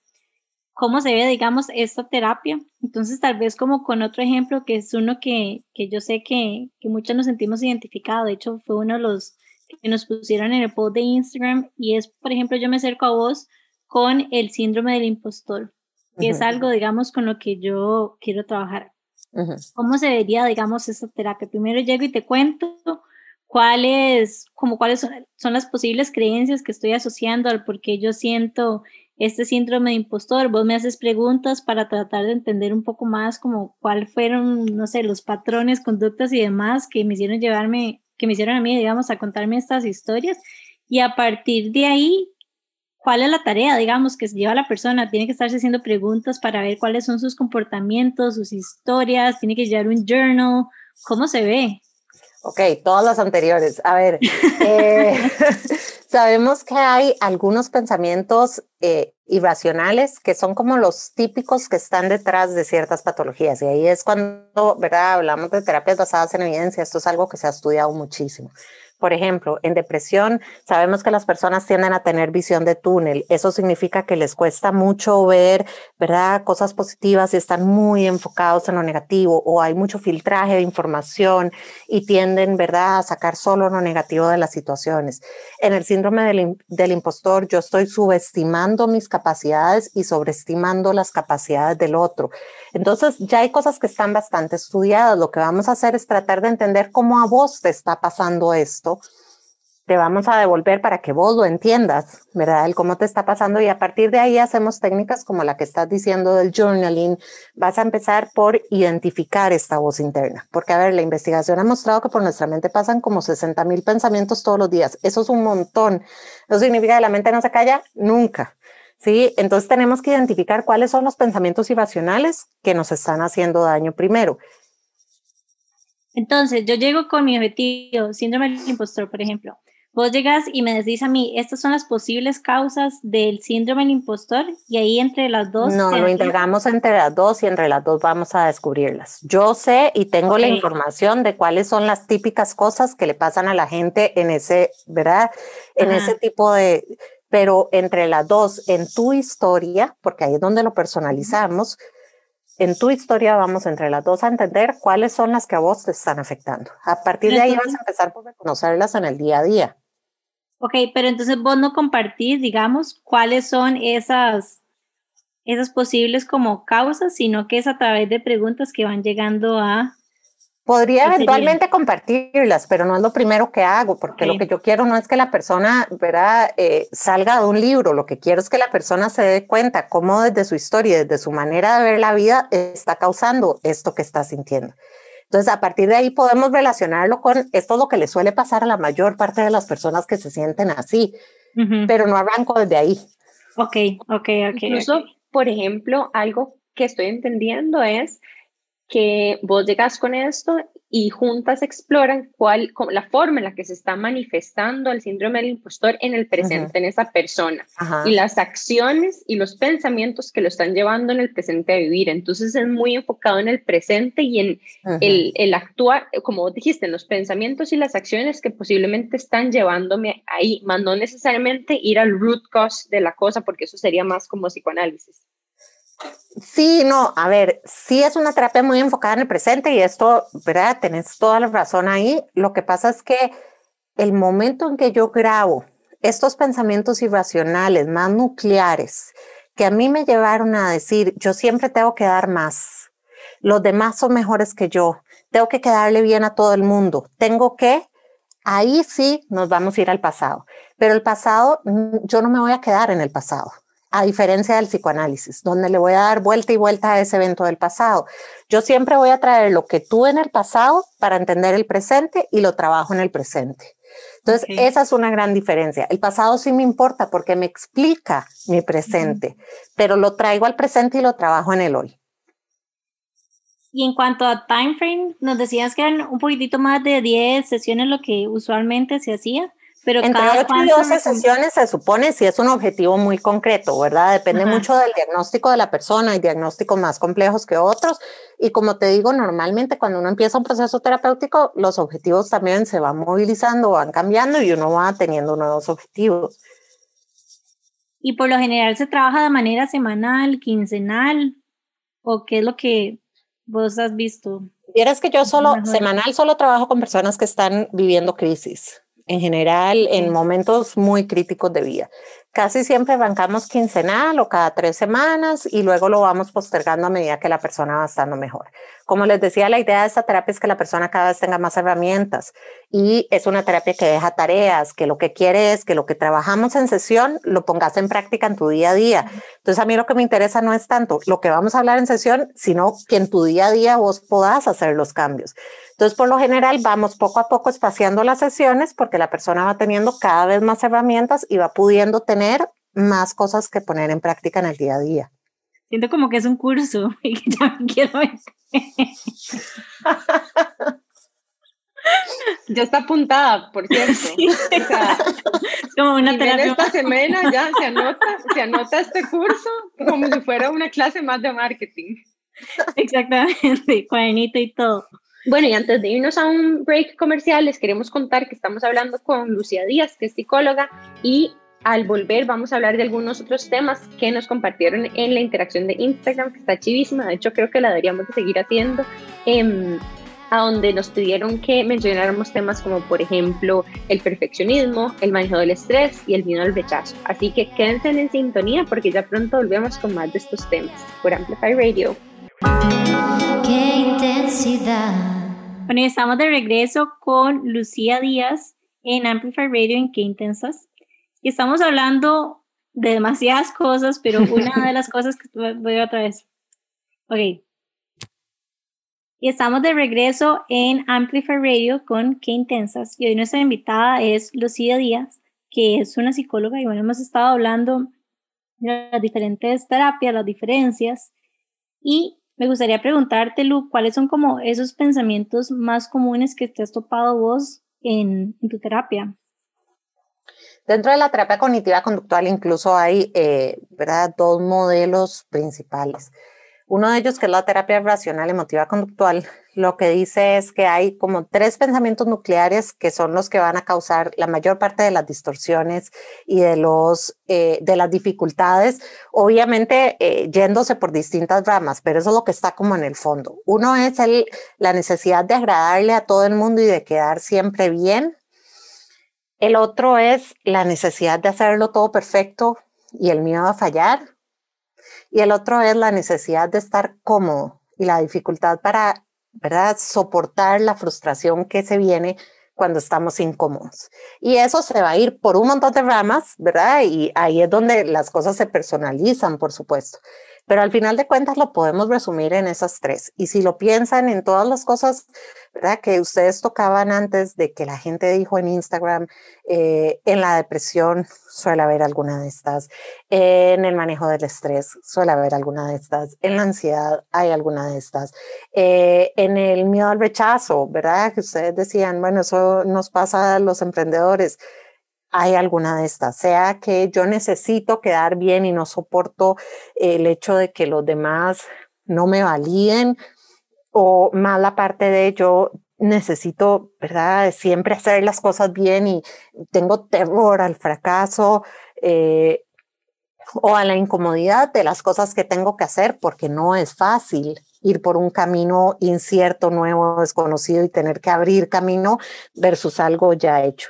cómo se ve, digamos, esta terapia. Entonces, tal vez como con otro ejemplo, que es uno que, que yo sé que, que muchos nos sentimos identificados, de hecho, fue uno de los que nos pusieron en el post de Instagram y es, por ejemplo, yo me acerco a vos con el síndrome del impostor, que es algo, digamos, con lo que yo quiero trabajar. ¿Cómo se vería, digamos, esta terapia? Primero llego y te cuento cuáles, como cuáles son, son, las posibles creencias que estoy asociando al por qué yo siento este síndrome de impostor. Vos me haces preguntas para tratar de entender un poco más como cuáles fueron, no sé, los patrones, conductas y demás que me hicieron llevarme que me hicieron a mí, digamos, a contarme estas historias y a partir de ahí, ¿cuál es la tarea, digamos, que se lleva la persona? Tiene que estarse haciendo preguntas para ver cuáles son sus comportamientos, sus historias, tiene que llevar un journal, ¿cómo se ve? Ok, todas las anteriores. A ver, eh, sabemos que hay algunos pensamientos eh, irracionales que son como los típicos que están detrás de ciertas patologías. Y ahí es cuando, ¿verdad? Hablamos de terapias basadas en evidencia. Esto es algo que se ha estudiado muchísimo. Por ejemplo, en depresión sabemos que las personas tienden a tener visión de túnel. Eso significa que les cuesta mucho ver, ¿verdad? Cosas positivas y están muy enfocados en lo negativo o hay mucho filtraje de información y tienden, ¿verdad?, a sacar solo lo negativo de las situaciones. En el síndrome del, del impostor, yo estoy subestimando mis capacidades y sobreestimando las capacidades del otro. Entonces, ya hay cosas que están bastante estudiadas. Lo que vamos a hacer es tratar de entender cómo a vos te está pasando esto te vamos a devolver para que vos lo entiendas, ¿verdad? El cómo te está pasando y a partir de ahí hacemos técnicas como la que estás diciendo del journaling. Vas a empezar por identificar esta voz interna, porque a ver, la investigación ha mostrado que por nuestra mente pasan como 60 mil pensamientos todos los días. Eso es un montón. No significa que la mente no se calla nunca. Sí, entonces tenemos que identificar cuáles son los pensamientos irracionales que nos están haciendo daño primero. Entonces, yo llego con mi objetivo, síndrome del impostor, por ejemplo Vos llegas y me decís a mí, estas son las posibles causas del síndrome del impostor y ahí entre las dos. No, lo integramos entre las dos y entre las dos vamos a descubrirlas. Yo sé y tengo la información de cuáles son las típicas cosas que le pasan a la gente en ese, ¿verdad? En ese tipo de, pero entre las dos, en tu historia, porque ahí es donde lo personalizamos, en tu historia vamos entre las dos a entender cuáles son las que a vos te están afectando. A partir de ahí vas a empezar por reconocerlas en el día a día. Ok, pero entonces vos no compartís, digamos, cuáles son esas, esas posibles como causas, sino que es a través de preguntas que van llegando a... Podría eventualmente compartirlas, pero no es lo primero que hago, porque lo que yo quiero no es que la persona ¿verdad? Eh, salga de un libro, lo que quiero es que la persona se dé cuenta cómo desde su historia, desde su manera de ver la vida, está causando esto que está sintiendo. Entonces, a partir de ahí podemos relacionarlo con esto es lo que le suele pasar a la mayor parte de las personas que se sienten así, pero no arranco desde ahí. Ok, ok, ok. Incluso, por ejemplo, algo que estoy entendiendo es que vos llegas con esto y juntas exploran cuál, la forma en la que se está manifestando el síndrome del impostor en el presente, en esa persona, y las acciones y los pensamientos que lo están llevando en el presente a vivir. Entonces es muy enfocado en el presente y en el, el, actuar, como dijiste, en los pensamientos y las acciones que posiblemente están llevándome ahí, más no necesariamente ir al root cause de la cosa, porque eso sería más como psicoanálisis. Sí, no, a ver, sí es una terapia muy enfocada en el presente y esto, ¿verdad? Tenés toda la razón ahí. Lo que pasa es que el momento en que yo grabo estos pensamientos irracionales más nucleares que a mí me llevaron a decir, yo siempre tengo que dar más, los demás son mejores que yo, tengo que quedarle bien a todo el mundo, tengo que, ahí sí nos vamos a ir al pasado, pero el pasado, mm, yo no me voy a quedar en el pasado a diferencia del psicoanálisis, donde le voy a dar vuelta y vuelta a ese evento del pasado. Yo siempre voy a traer lo que tuve en el pasado para entender el presente y lo trabajo en el presente. Entonces, esa es una gran diferencia. El pasado sí me importa porque me explica mi presente, pero lo traigo al presente y lo trabajo en el hoy. Y en cuanto a time frame, nos decías que eran un poquitito más de 10 sesiones lo que usualmente se hacía. Pero Entre cada 8 y 12 sesiones se supone si es un objetivo muy concreto, ¿verdad? Depende mucho del diagnóstico de la persona, hay diagnósticos más complejos que otros. Y como te digo, normalmente cuando uno empieza un proceso terapéutico, los objetivos también se van movilizando, van cambiando y uno va teniendo nuevos objetivos. Y por lo general se trabaja de manera semanal, quincenal, o qué es lo que vos has visto. Vieras que yo solo, semanal, solo trabajo con personas que están viviendo crisis en general en momentos muy críticos de vida. Casi siempre bancamos quincenal o cada tres semanas y luego lo vamos postergando a medida que la persona va estando mejor. Como les decía, la idea de esta terapia es que la persona cada vez tenga más herramientas y es una terapia que deja tareas, que lo que quiere es que lo que trabajamos en sesión lo pongas en práctica en tu día a día. Entonces a mí lo que me interesa no es tanto lo que vamos a hablar en sesión, sino que en tu día a día vos podás hacer los cambios. Entonces, por lo general, vamos poco a poco espaciando las sesiones porque la persona va teniendo cada vez más herramientas y va pudiendo tener más cosas que poner en práctica en el día a día. Siento como que es un curso y que ya quiero Ya está apuntada, por cierto. como una terapia. esta semana ya se anota, se anota este curso como si fuera una clase más de marketing. Exactamente, cuadernito y todo. Bueno, y antes de irnos a un break comercial, les queremos contar que estamos hablando con Lucía Díaz, que es psicóloga, y al volver vamos a hablar de algunos otros temas que nos compartieron en la interacción de Instagram, que está chivísima, de hecho creo que la deberíamos de seguir haciendo, em, a donde nos pidieron que mencionáramos temas como por ejemplo el perfeccionismo, el manejo del estrés y el miedo al rechazo. Así que quédense en sintonía porque ya pronto volvemos con más de estos temas por Amplify Radio. Qué intensidad. Bueno, estamos de regreso con Lucía Díaz en Amplify Radio en Qué Intensas. Y estamos hablando de demasiadas cosas, pero una de las cosas que voy otra vez. Ok. Y estamos de regreso en Amplify Radio con Qué Intensas. Y hoy nuestra invitada es Lucía Díaz, que es una psicóloga. Y bueno, hemos estado hablando de las diferentes terapias, las diferencias. Y me gustaría preguntarte, Lu, ¿cuáles son como esos pensamientos más comunes que te has topado vos en, tu terapia? Dentro de la terapia cognitiva conductual incluso hay eh, ¿verdad? dos modelos principales. Uno de ellos, que es la terapia racional emotiva conductual, lo que dice es que hay como tres pensamientos nucleares que son los que van a causar la mayor parte de las distorsiones y de, los, eh, de las dificultades, obviamente eh, yéndose por distintas ramas, pero eso es lo que está como en el fondo. Uno es la necesidad de agradarle a todo el mundo y de quedar siempre bien. El otro es la necesidad de hacerlo todo perfecto y el miedo a fallar. Y el otro es la necesidad de estar cómodo y la dificultad para, ¿verdad?, soportar la frustración que se viene cuando estamos incómodos. Y eso se va a ir por un montón de ramas, ¿verdad? Y ahí es donde las cosas se personalizan, por supuesto. Pero al final de cuentas lo podemos resumir en esas tres. Y si lo piensan en todas las cosas ¿verdad? que ustedes tocaban antes de que la gente dijo en Instagram, eh, en la depresión suele haber alguna de estas, en el manejo del estrés suele haber alguna de estas, en la ansiedad hay alguna de estas, eh, en el miedo al rechazo, ¿verdad? Que ustedes decían, bueno, eso nos pasa a los emprendedores hay alguna de estas, sea que yo necesito quedar bien y no soporto el hecho de que los demás no me validen o más la parte de yo necesito, ¿verdad? Siempre hacer las cosas bien y tengo terror al fracaso eh, o a la incomodidad de las cosas que tengo que hacer porque no es fácil ir por un camino incierto, nuevo, desconocido y tener que abrir camino versus algo ya hecho.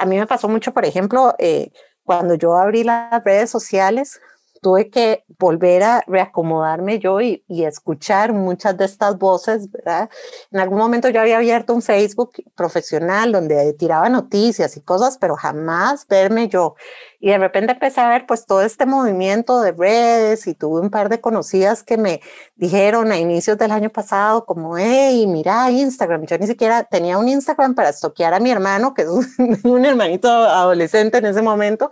A mí me pasó mucho, por ejemplo, eh, cuando yo abrí las redes sociales, tuve que volver a reacomodarme yo y, escuchar muchas de estas voces, ¿verdad? En algún momento yo había abierto un Facebook profesional donde tiraba noticias y cosas, pero jamás verme yo. Y de repente empecé a ver pues todo este movimiento de redes y tuve un par de conocidas que me dijeron a inicios del año pasado como, hey, mira Instagram. Yo ni siquiera tenía un Instagram para estoquear a mi hermano, que es un hermanito adolescente en ese momento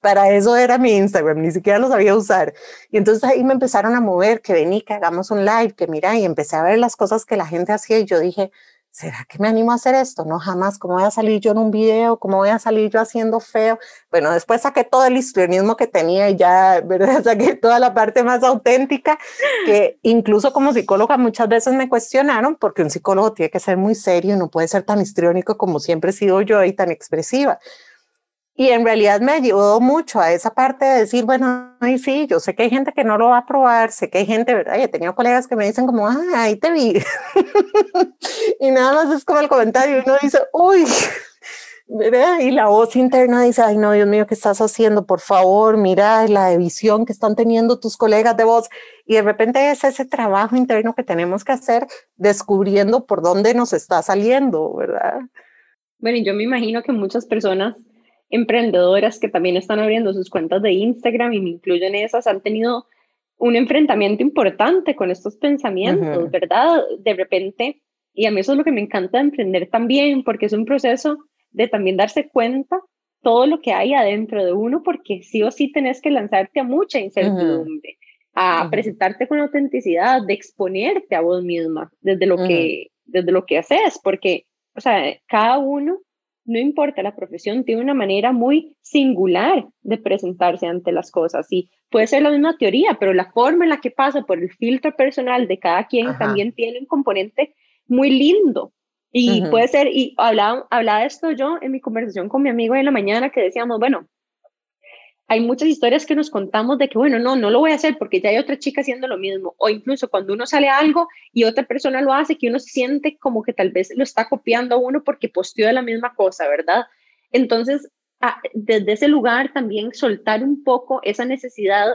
para eso era mi Instagram, ni siquiera lo sabía usar. Y entonces ahí me empezaron a mover, que vení, que hagamos un live, que mira, y empecé a ver las cosas que la gente hacía y yo dije, ¿será que me animo a hacer esto? No, jamás, ¿cómo voy a salir yo en un video? ¿Cómo voy a salir yo haciendo feo? Bueno, después saqué todo el histrionismo que tenía y ya, ¿verdad? Saqué toda la parte más auténtica, que incluso como psicóloga muchas veces me cuestionaron, porque un psicólogo tiene que ser muy serio y no puede ser tan histriónico como siempre he sido yo y tan expresiva. Y en realidad me ayudó mucho a esa parte de decir, bueno, ay, sí, yo sé que hay gente que no lo va a probar, sé que hay gente, ¿verdad? Y he tenido colegas que me dicen como, ah, ahí te vi. y nada más es como el comentario uno dice, uy, ¿verdad? Y la voz interna dice, ay, no, Dios mío, ¿qué estás haciendo? Por favor, mira la visión que están teniendo tus colegas de voz. Y de repente es ese trabajo interno que tenemos que hacer descubriendo por dónde nos está saliendo, ¿verdad? Bueno, y yo me imagino que muchas personas emprendedoras que también están abriendo sus cuentas de Instagram y me incluyen esas, han tenido un enfrentamiento importante con estos pensamientos, ¿verdad? De repente, y a mí eso es lo que me encanta de emprender también, porque es un proceso de también darse cuenta todo lo que hay adentro de uno, porque sí o sí tenés que lanzarte a mucha incertidumbre, a presentarte con autenticidad, de exponerte a vos misma desde lo, que, desde lo que haces, porque, o sea, cada uno no importa la profesión, tiene una manera muy singular de presentarse ante las cosas. Y puede ser la misma teoría, pero la forma en la que pasa por el filtro personal de cada quien también tiene un componente muy lindo. Y puede ser, y hablaba, hablaba de esto yo en mi conversación con mi amigo en la mañana, que decíamos, bueno, hay muchas historias que nos contamos de que, bueno, no, no lo voy a hacer porque ya hay otra chica haciendo lo mismo. O incluso cuando uno sale a algo y otra persona lo hace, que uno siente como que tal vez lo está copiando a uno porque posteó la misma cosa, ¿verdad? Entonces, desde ese lugar también soltar un poco esa necesidad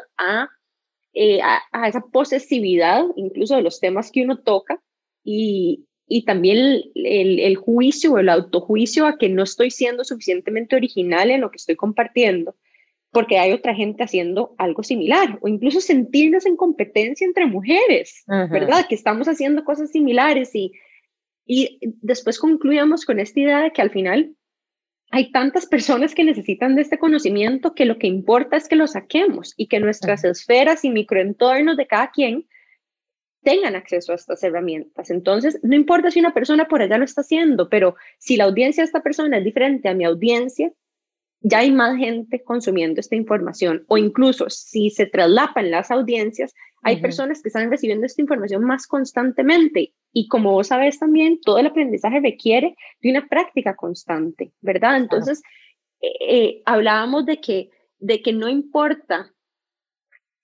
eh, a, a, esa posesividad, incluso de los temas que uno toca, y, y también el, el, juicio o el autojuicio a que no estoy siendo suficientemente original en lo que estoy compartiendo, porque hay otra gente haciendo algo similar, o incluso sentirnos en competencia entre mujeres, ¿verdad? Que estamos haciendo cosas similares y, y después concluíamos con esta idea de que al final hay tantas personas que necesitan de este conocimiento que lo que importa es que lo saquemos y que nuestras esferas y microentornos de cada quien tengan acceso a estas herramientas. Entonces, no importa si una persona por allá lo está haciendo, pero si la audiencia de esta persona es diferente a mi audiencia, ya hay más gente consumiendo esta información. O incluso si se traslapan las audiencias, hay personas que están recibiendo esta información más constantemente. Y como vos sabes también, todo el aprendizaje requiere de una práctica constante, ¿verdad? Entonces, eh, eh, hablábamos de que, de que no importa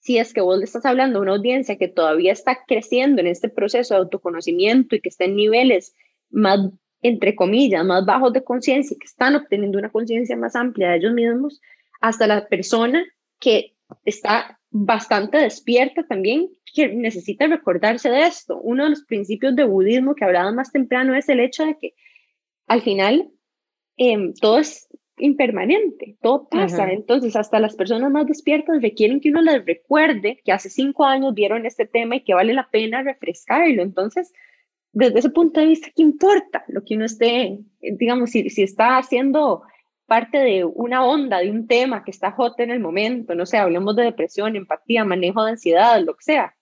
si es que vos le estás hablando a una audiencia que todavía está creciendo en este proceso de autoconocimiento y que está en niveles más, entre comillas, más bajos de conciencia y que están obteniendo una conciencia más amplia de ellos mismos, hasta la persona que está bastante despierta también, que necesita recordarse de esto. Uno de los principios de budismo que hablaba más temprano es el hecho de que al final eh, todo es impermanente, todo pasa. Entonces, hasta las personas más despiertas requieren que uno les recuerde que hace cinco años vieron este tema y que vale la pena refrescarlo. Entonces, desde ese punto de vista, ¿qué importa lo que uno esté, digamos, si, si está haciendo parte de una onda, de un tema que está hot en el momento, no sé, hablemos de depresión, empatía, manejo de ansiedad, lo que sea.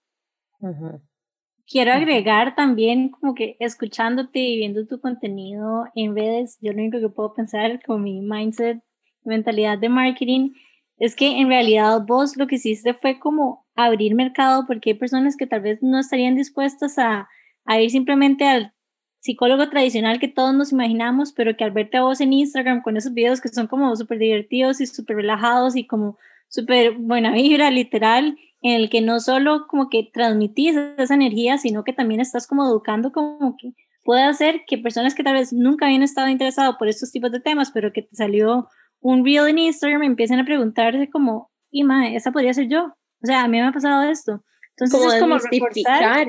Quiero agregar también como que escuchándote y viendo tu contenido en redes, yo lo único que puedo pensar con mi mindset, mentalidad de marketing, es que en realidad vos lo que hiciste fue como abrir mercado porque hay personas que tal vez no estarían dispuestas a, a ir simplemente al psicólogo tradicional que todos nos imaginamos, pero que al verte a vos en Instagram con esos videos que son como súper divertidos y súper relajados y como súper buena vibra, literal, en el que no solo como que transmitís esa energía, sino que también estás como educando como que puede hacer que personas que tal vez nunca habían estado interesados por estos tipos de temas, pero que te salió un reel en Instagram, empiecen a preguntarse como, y esa podría ser yo. O sea, a mí me ha pasado esto. Entonces como es como reforzar,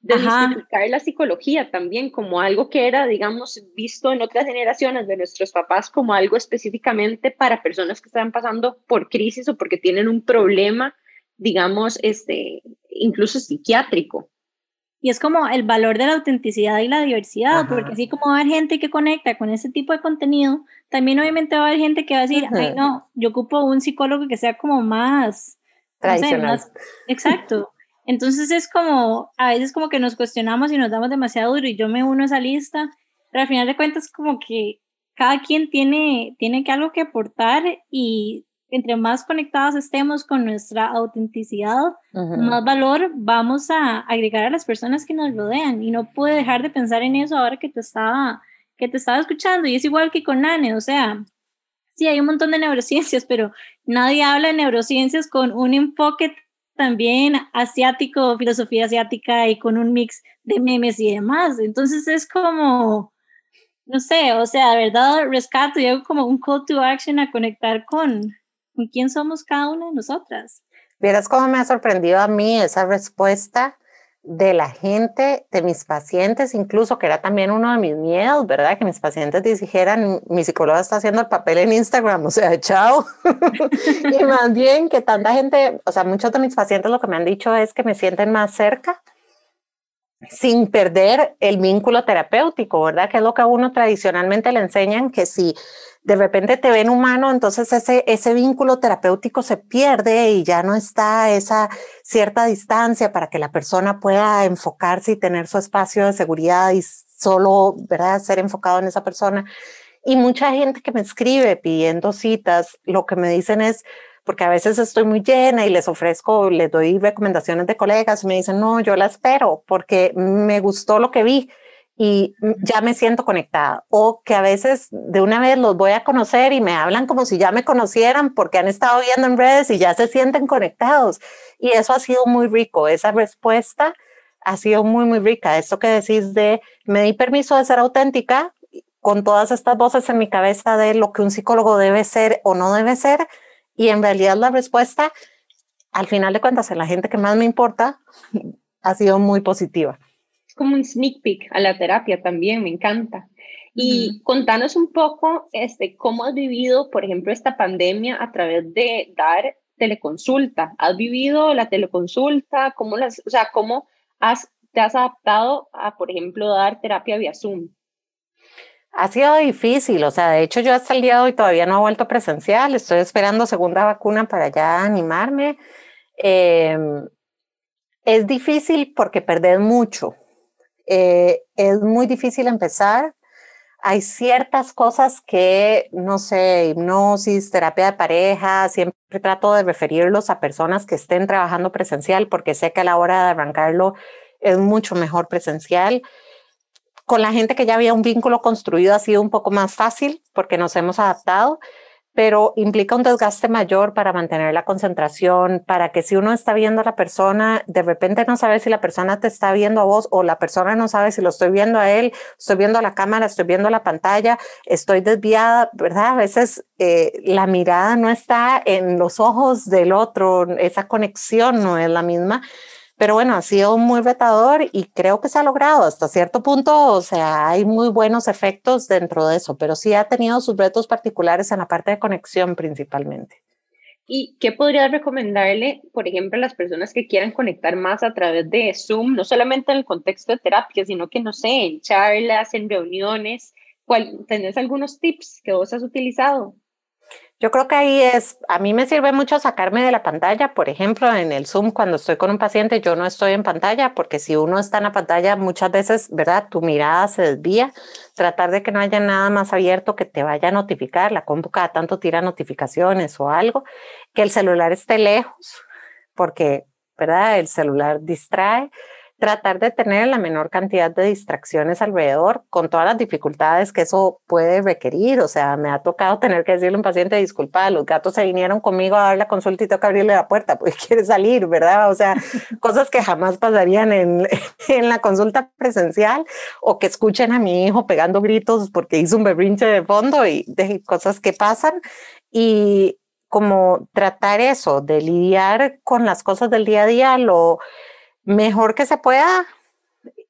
de la psicología también como algo que era, digamos, visto en otras generaciones de nuestros papás como algo específicamente para personas que están pasando por crisis o porque tienen un problema digamos, este, incluso psiquiátrico. Y es como el valor de la autenticidad y la diversidad, porque así como va a haber gente que conecta con ese tipo de contenido, también obviamente va a haber gente que va a decir, ay no, yo ocupo un psicólogo que sea como más tradicional. exacto. Entonces es como, a veces como que nos cuestionamos y nos damos demasiado duro y yo me uno a esa lista, pero al final de cuentas como que cada quien tiene, tiene que algo que aportar y entre más conectados estemos con nuestra autenticidad, más valor vamos a agregar a las personas que nos rodean. Y no pude dejar de pensar en eso ahora que te estaba, que te estaba escuchando. Y es igual que con Nane, o sea, sí, hay un montón de neurociencias, pero nadie habla de neurociencias con un enfoque también asiático, filosofía asiática y con un mix de memes y demás. Entonces es como, no sé, o sea, de verdad rescato y hago como un call to action a conectar con, con quién somos cada una de nosotras. Vieras cómo me ha sorprendido a mí esa respuesta de la gente, de mis pacientes, incluso que era también uno de mis miedos, ¿verdad? Que mis pacientes dijeran, mi psicóloga está haciendo el papel en Instagram, o sea, chao. y más bien que tanta gente, o sea, muchos de mis pacientes lo que me han dicho es que me sienten más cerca sin perder el vínculo terapéutico, ¿verdad? Que es lo que a uno tradicionalmente le enseñan, que si de repente te ven humano, entonces ese, ese vínculo terapéutico se pierde y ya no está esa cierta distancia para que la persona pueda enfocarse y tener su espacio de seguridad y solo, ¿verdad?, ser enfocado en esa persona. Y mucha gente que me escribe pidiendo citas, lo que me dicen es, porque a veces estoy muy llena y les ofrezco, les doy recomendaciones de colegas y me dicen, no, yo la espero porque me gustó lo que vi y ya me siento conectada. O que a veces de una vez los voy a conocer y me hablan como si ya me conocieran porque han estado viendo en redes y ya se sienten conectados. Y eso ha sido muy rico. Esa respuesta ha sido muy, muy rica. Esto que decís de, me di permiso de ser auténtica con todas estas voces en mi cabeza de lo que un psicólogo debe ser o no debe ser. Y en realidad la respuesta, al final de cuentas, en la gente que más me importa, ha sido muy positiva. Como un sneak peek a la terapia también, me encanta. Y contanos un poco este, cómo has vivido, por ejemplo, esta pandemia a través de dar teleconsulta. ¿Has vivido la teleconsulta? ¿Cómo, las, o sea, cómo has, te has adaptado a, por ejemplo, dar terapia vía Zoom? Ha sido difícil, o sea, de hecho yo hasta el día de hoy todavía no he vuelto presencial, estoy esperando segunda vacuna para ya animarme. Em, es difícil porque perdés mucho. Eh, es muy difícil empezar. Hay ciertas cosas que, no sé, hipnosis, terapia de pareja, siempre trato de referirlos a personas que estén trabajando presencial porque sé que a la hora de arrancarlo es mucho mejor presencial con la gente que ya había un vínculo construido ha sido un poco más fácil porque nos hemos adaptado, pero implica un desgaste mayor para mantener la concentración, para que si uno está viendo a la persona, de repente no sabe si la persona te está viendo a vos o la persona no sabe si lo estoy viendo a él, estoy viendo la cámara, estoy viendo la pantalla, estoy desviada, ¿verdad? A veces eh, la mirada no está en los ojos del otro, esa conexión no es la misma. Pero bueno, ha sido muy retador y creo que se ha logrado hasta cierto punto, o sea, hay muy buenos efectos dentro de eso, pero sí ha tenido sus retos particulares en la parte de conexión principalmente. ¿Y qué podrías recomendarle, por ejemplo, a las personas que quieran conectar más a través de Zoom, no solamente en el contexto de terapia, sino que, no sé, en charlas, en reuniones? ¿Cuál, ¿Tenés algunos tips que vos has utilizado? Yo creo que ahí es, a mí me sirve mucho sacarme de la pantalla, por ejemplo, en el Zoom, cuando estoy con un paciente, yo no estoy en pantalla, porque si uno está en la pantalla, muchas veces, ¿verdad? Tu mirada se desvía. Tratar de que no haya nada más abierto que te vaya a notificar, la compu tanto tira notificaciones o algo, que el celular esté lejos, porque, ¿verdad? El celular distrae tratar de tener la menor cantidad de distracciones alrededor, con todas las dificultades que eso puede requerir. O sea, me ha tocado tener que decirle a un paciente, disculpa, los gatos se vinieron conmigo a dar la consulta y tengo que abrirle la puerta porque quiere salir, ¿verdad? O sea, cosas que jamás pasarían en, en la consulta presencial o que escuchen a mi hijo pegando gritos porque hizo un berrinche de fondo y de cosas que pasan. Y como tratar eso, de lidiar con las cosas del día a día, lo mejor que se pueda,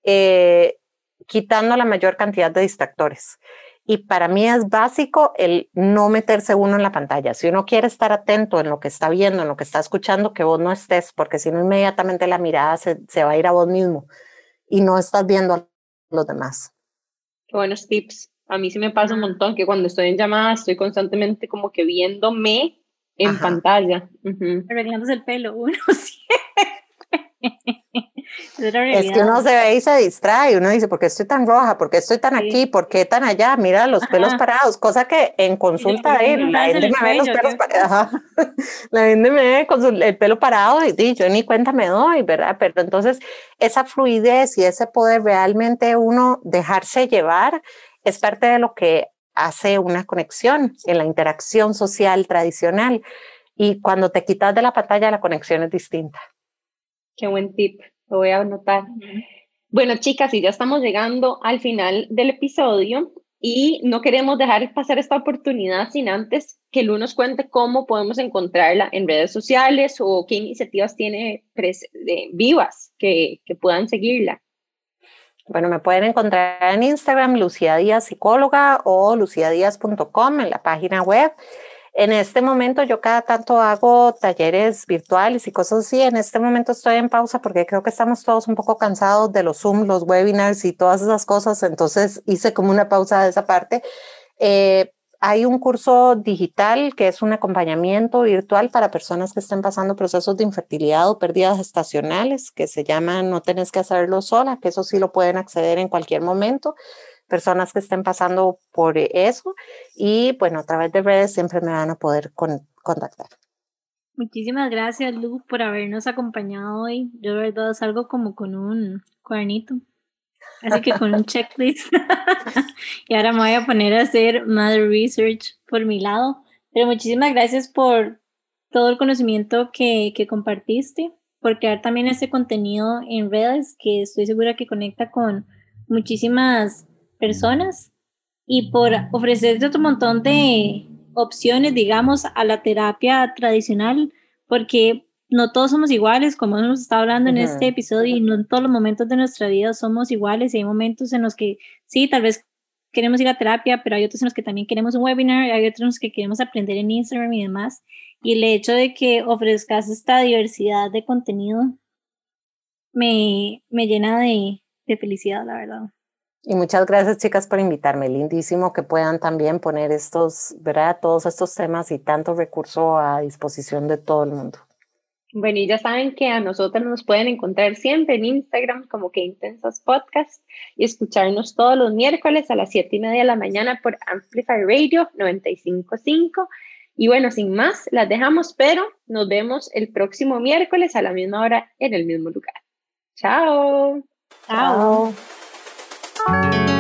eh, quitando la mayor cantidad de distractores. Y para mí es básico el no meterse uno en la pantalla. Si uno quiere estar atento en lo que está viendo, en lo que está escuchando, que vos no estés, porque si no inmediatamente la mirada se, se va a ir a vos mismo y no estás viendo a los demás. Qué buenos tips. A mí sí me pasa un montón que cuando estoy en llamada estoy constantemente como que viéndome en pantalla. Arreglándose el pelo, uno sí. es que uno se ve y se distrae, uno dice, ¿por qué estoy tan roja? ¿Por qué estoy tan aquí? ¿Por qué tan allá? Mira los pelos parados, cosa que en consulta de la gente me ve los pelos parados, la gente me ve con el pelo parado y, yo ni cuenta me doy, ¿verdad? Pero entonces esa fluidez y ese poder realmente uno dejarse llevar es parte de lo que hace una conexión en la interacción social tradicional. Y cuando te quitas de la pantalla, la conexión es distinta. Qué buen tip, lo voy a anotar. Bueno, chicas, y ya estamos llegando al final del episodio y no queremos dejar pasar esta oportunidad sin antes que Lu nos cuente cómo podemos encontrarla en redes sociales o qué iniciativas tiene vivas que, que puedan seguirla. Bueno, me pueden encontrar en Instagram, Lucía Díaz Psicóloga o luciadíaz.com en la página web. En este momento yo cada tanto hago talleres virtuales y cosas así. En este momento estoy en pausa porque creo que estamos todos un poco cansados de los Zoom, los webinars y todas esas cosas. Entonces hice como una pausa de esa parte. Eh, hay un curso digital que es un acompañamiento virtual para personas que estén pasando procesos de infertilidad o pérdidas gestacionales que se llama No tenés que hacerlo sola, que eso sí lo pueden acceder en cualquier momento personas que estén pasando por eso y bueno, a través de redes siempre me van a poder contactar. Muchísimas gracias, Lu, por habernos acompañado hoy. Yo de verdad salgo como con un cuadernito, así que con un checklist. y ahora me voy a poner a hacer más research por mi lado. Pero muchísimas gracias por todo el conocimiento que, que compartiste, por crear también ese contenido en redes que estoy segura que conecta con muchísimas personas y por ofrecerte otro montón de opciones, digamos, a la terapia tradicional, porque no todos somos iguales, como hemos estado hablando en este episodio, y no en todos los momentos de nuestra vida somos iguales. Y hay momentos en los que sí, tal vez queremos ir a terapia, pero hay otros en los que también queremos un webinar, hay otros en los que queremos aprender en Instagram y demás. Y el hecho de que ofrezcas esta diversidad de contenido me, me llena de, de felicidad, la verdad. Y muchas gracias, chicas, por invitarme. Lindísimo que puedan también poner estos, ¿verdad? Todos estos temas y tanto recurso a disposición de todo el mundo. Bueno, y ya saben que a nosotros nos pueden encontrar siempre en Instagram como que Intensas Podcast y escucharnos todos los miércoles a las 7 y media de la mañana por Amplify Radio 955. Y bueno, sin más, las dejamos, pero nos vemos el próximo miércoles a la misma hora en el mismo lugar. Chao. Chao. Chao.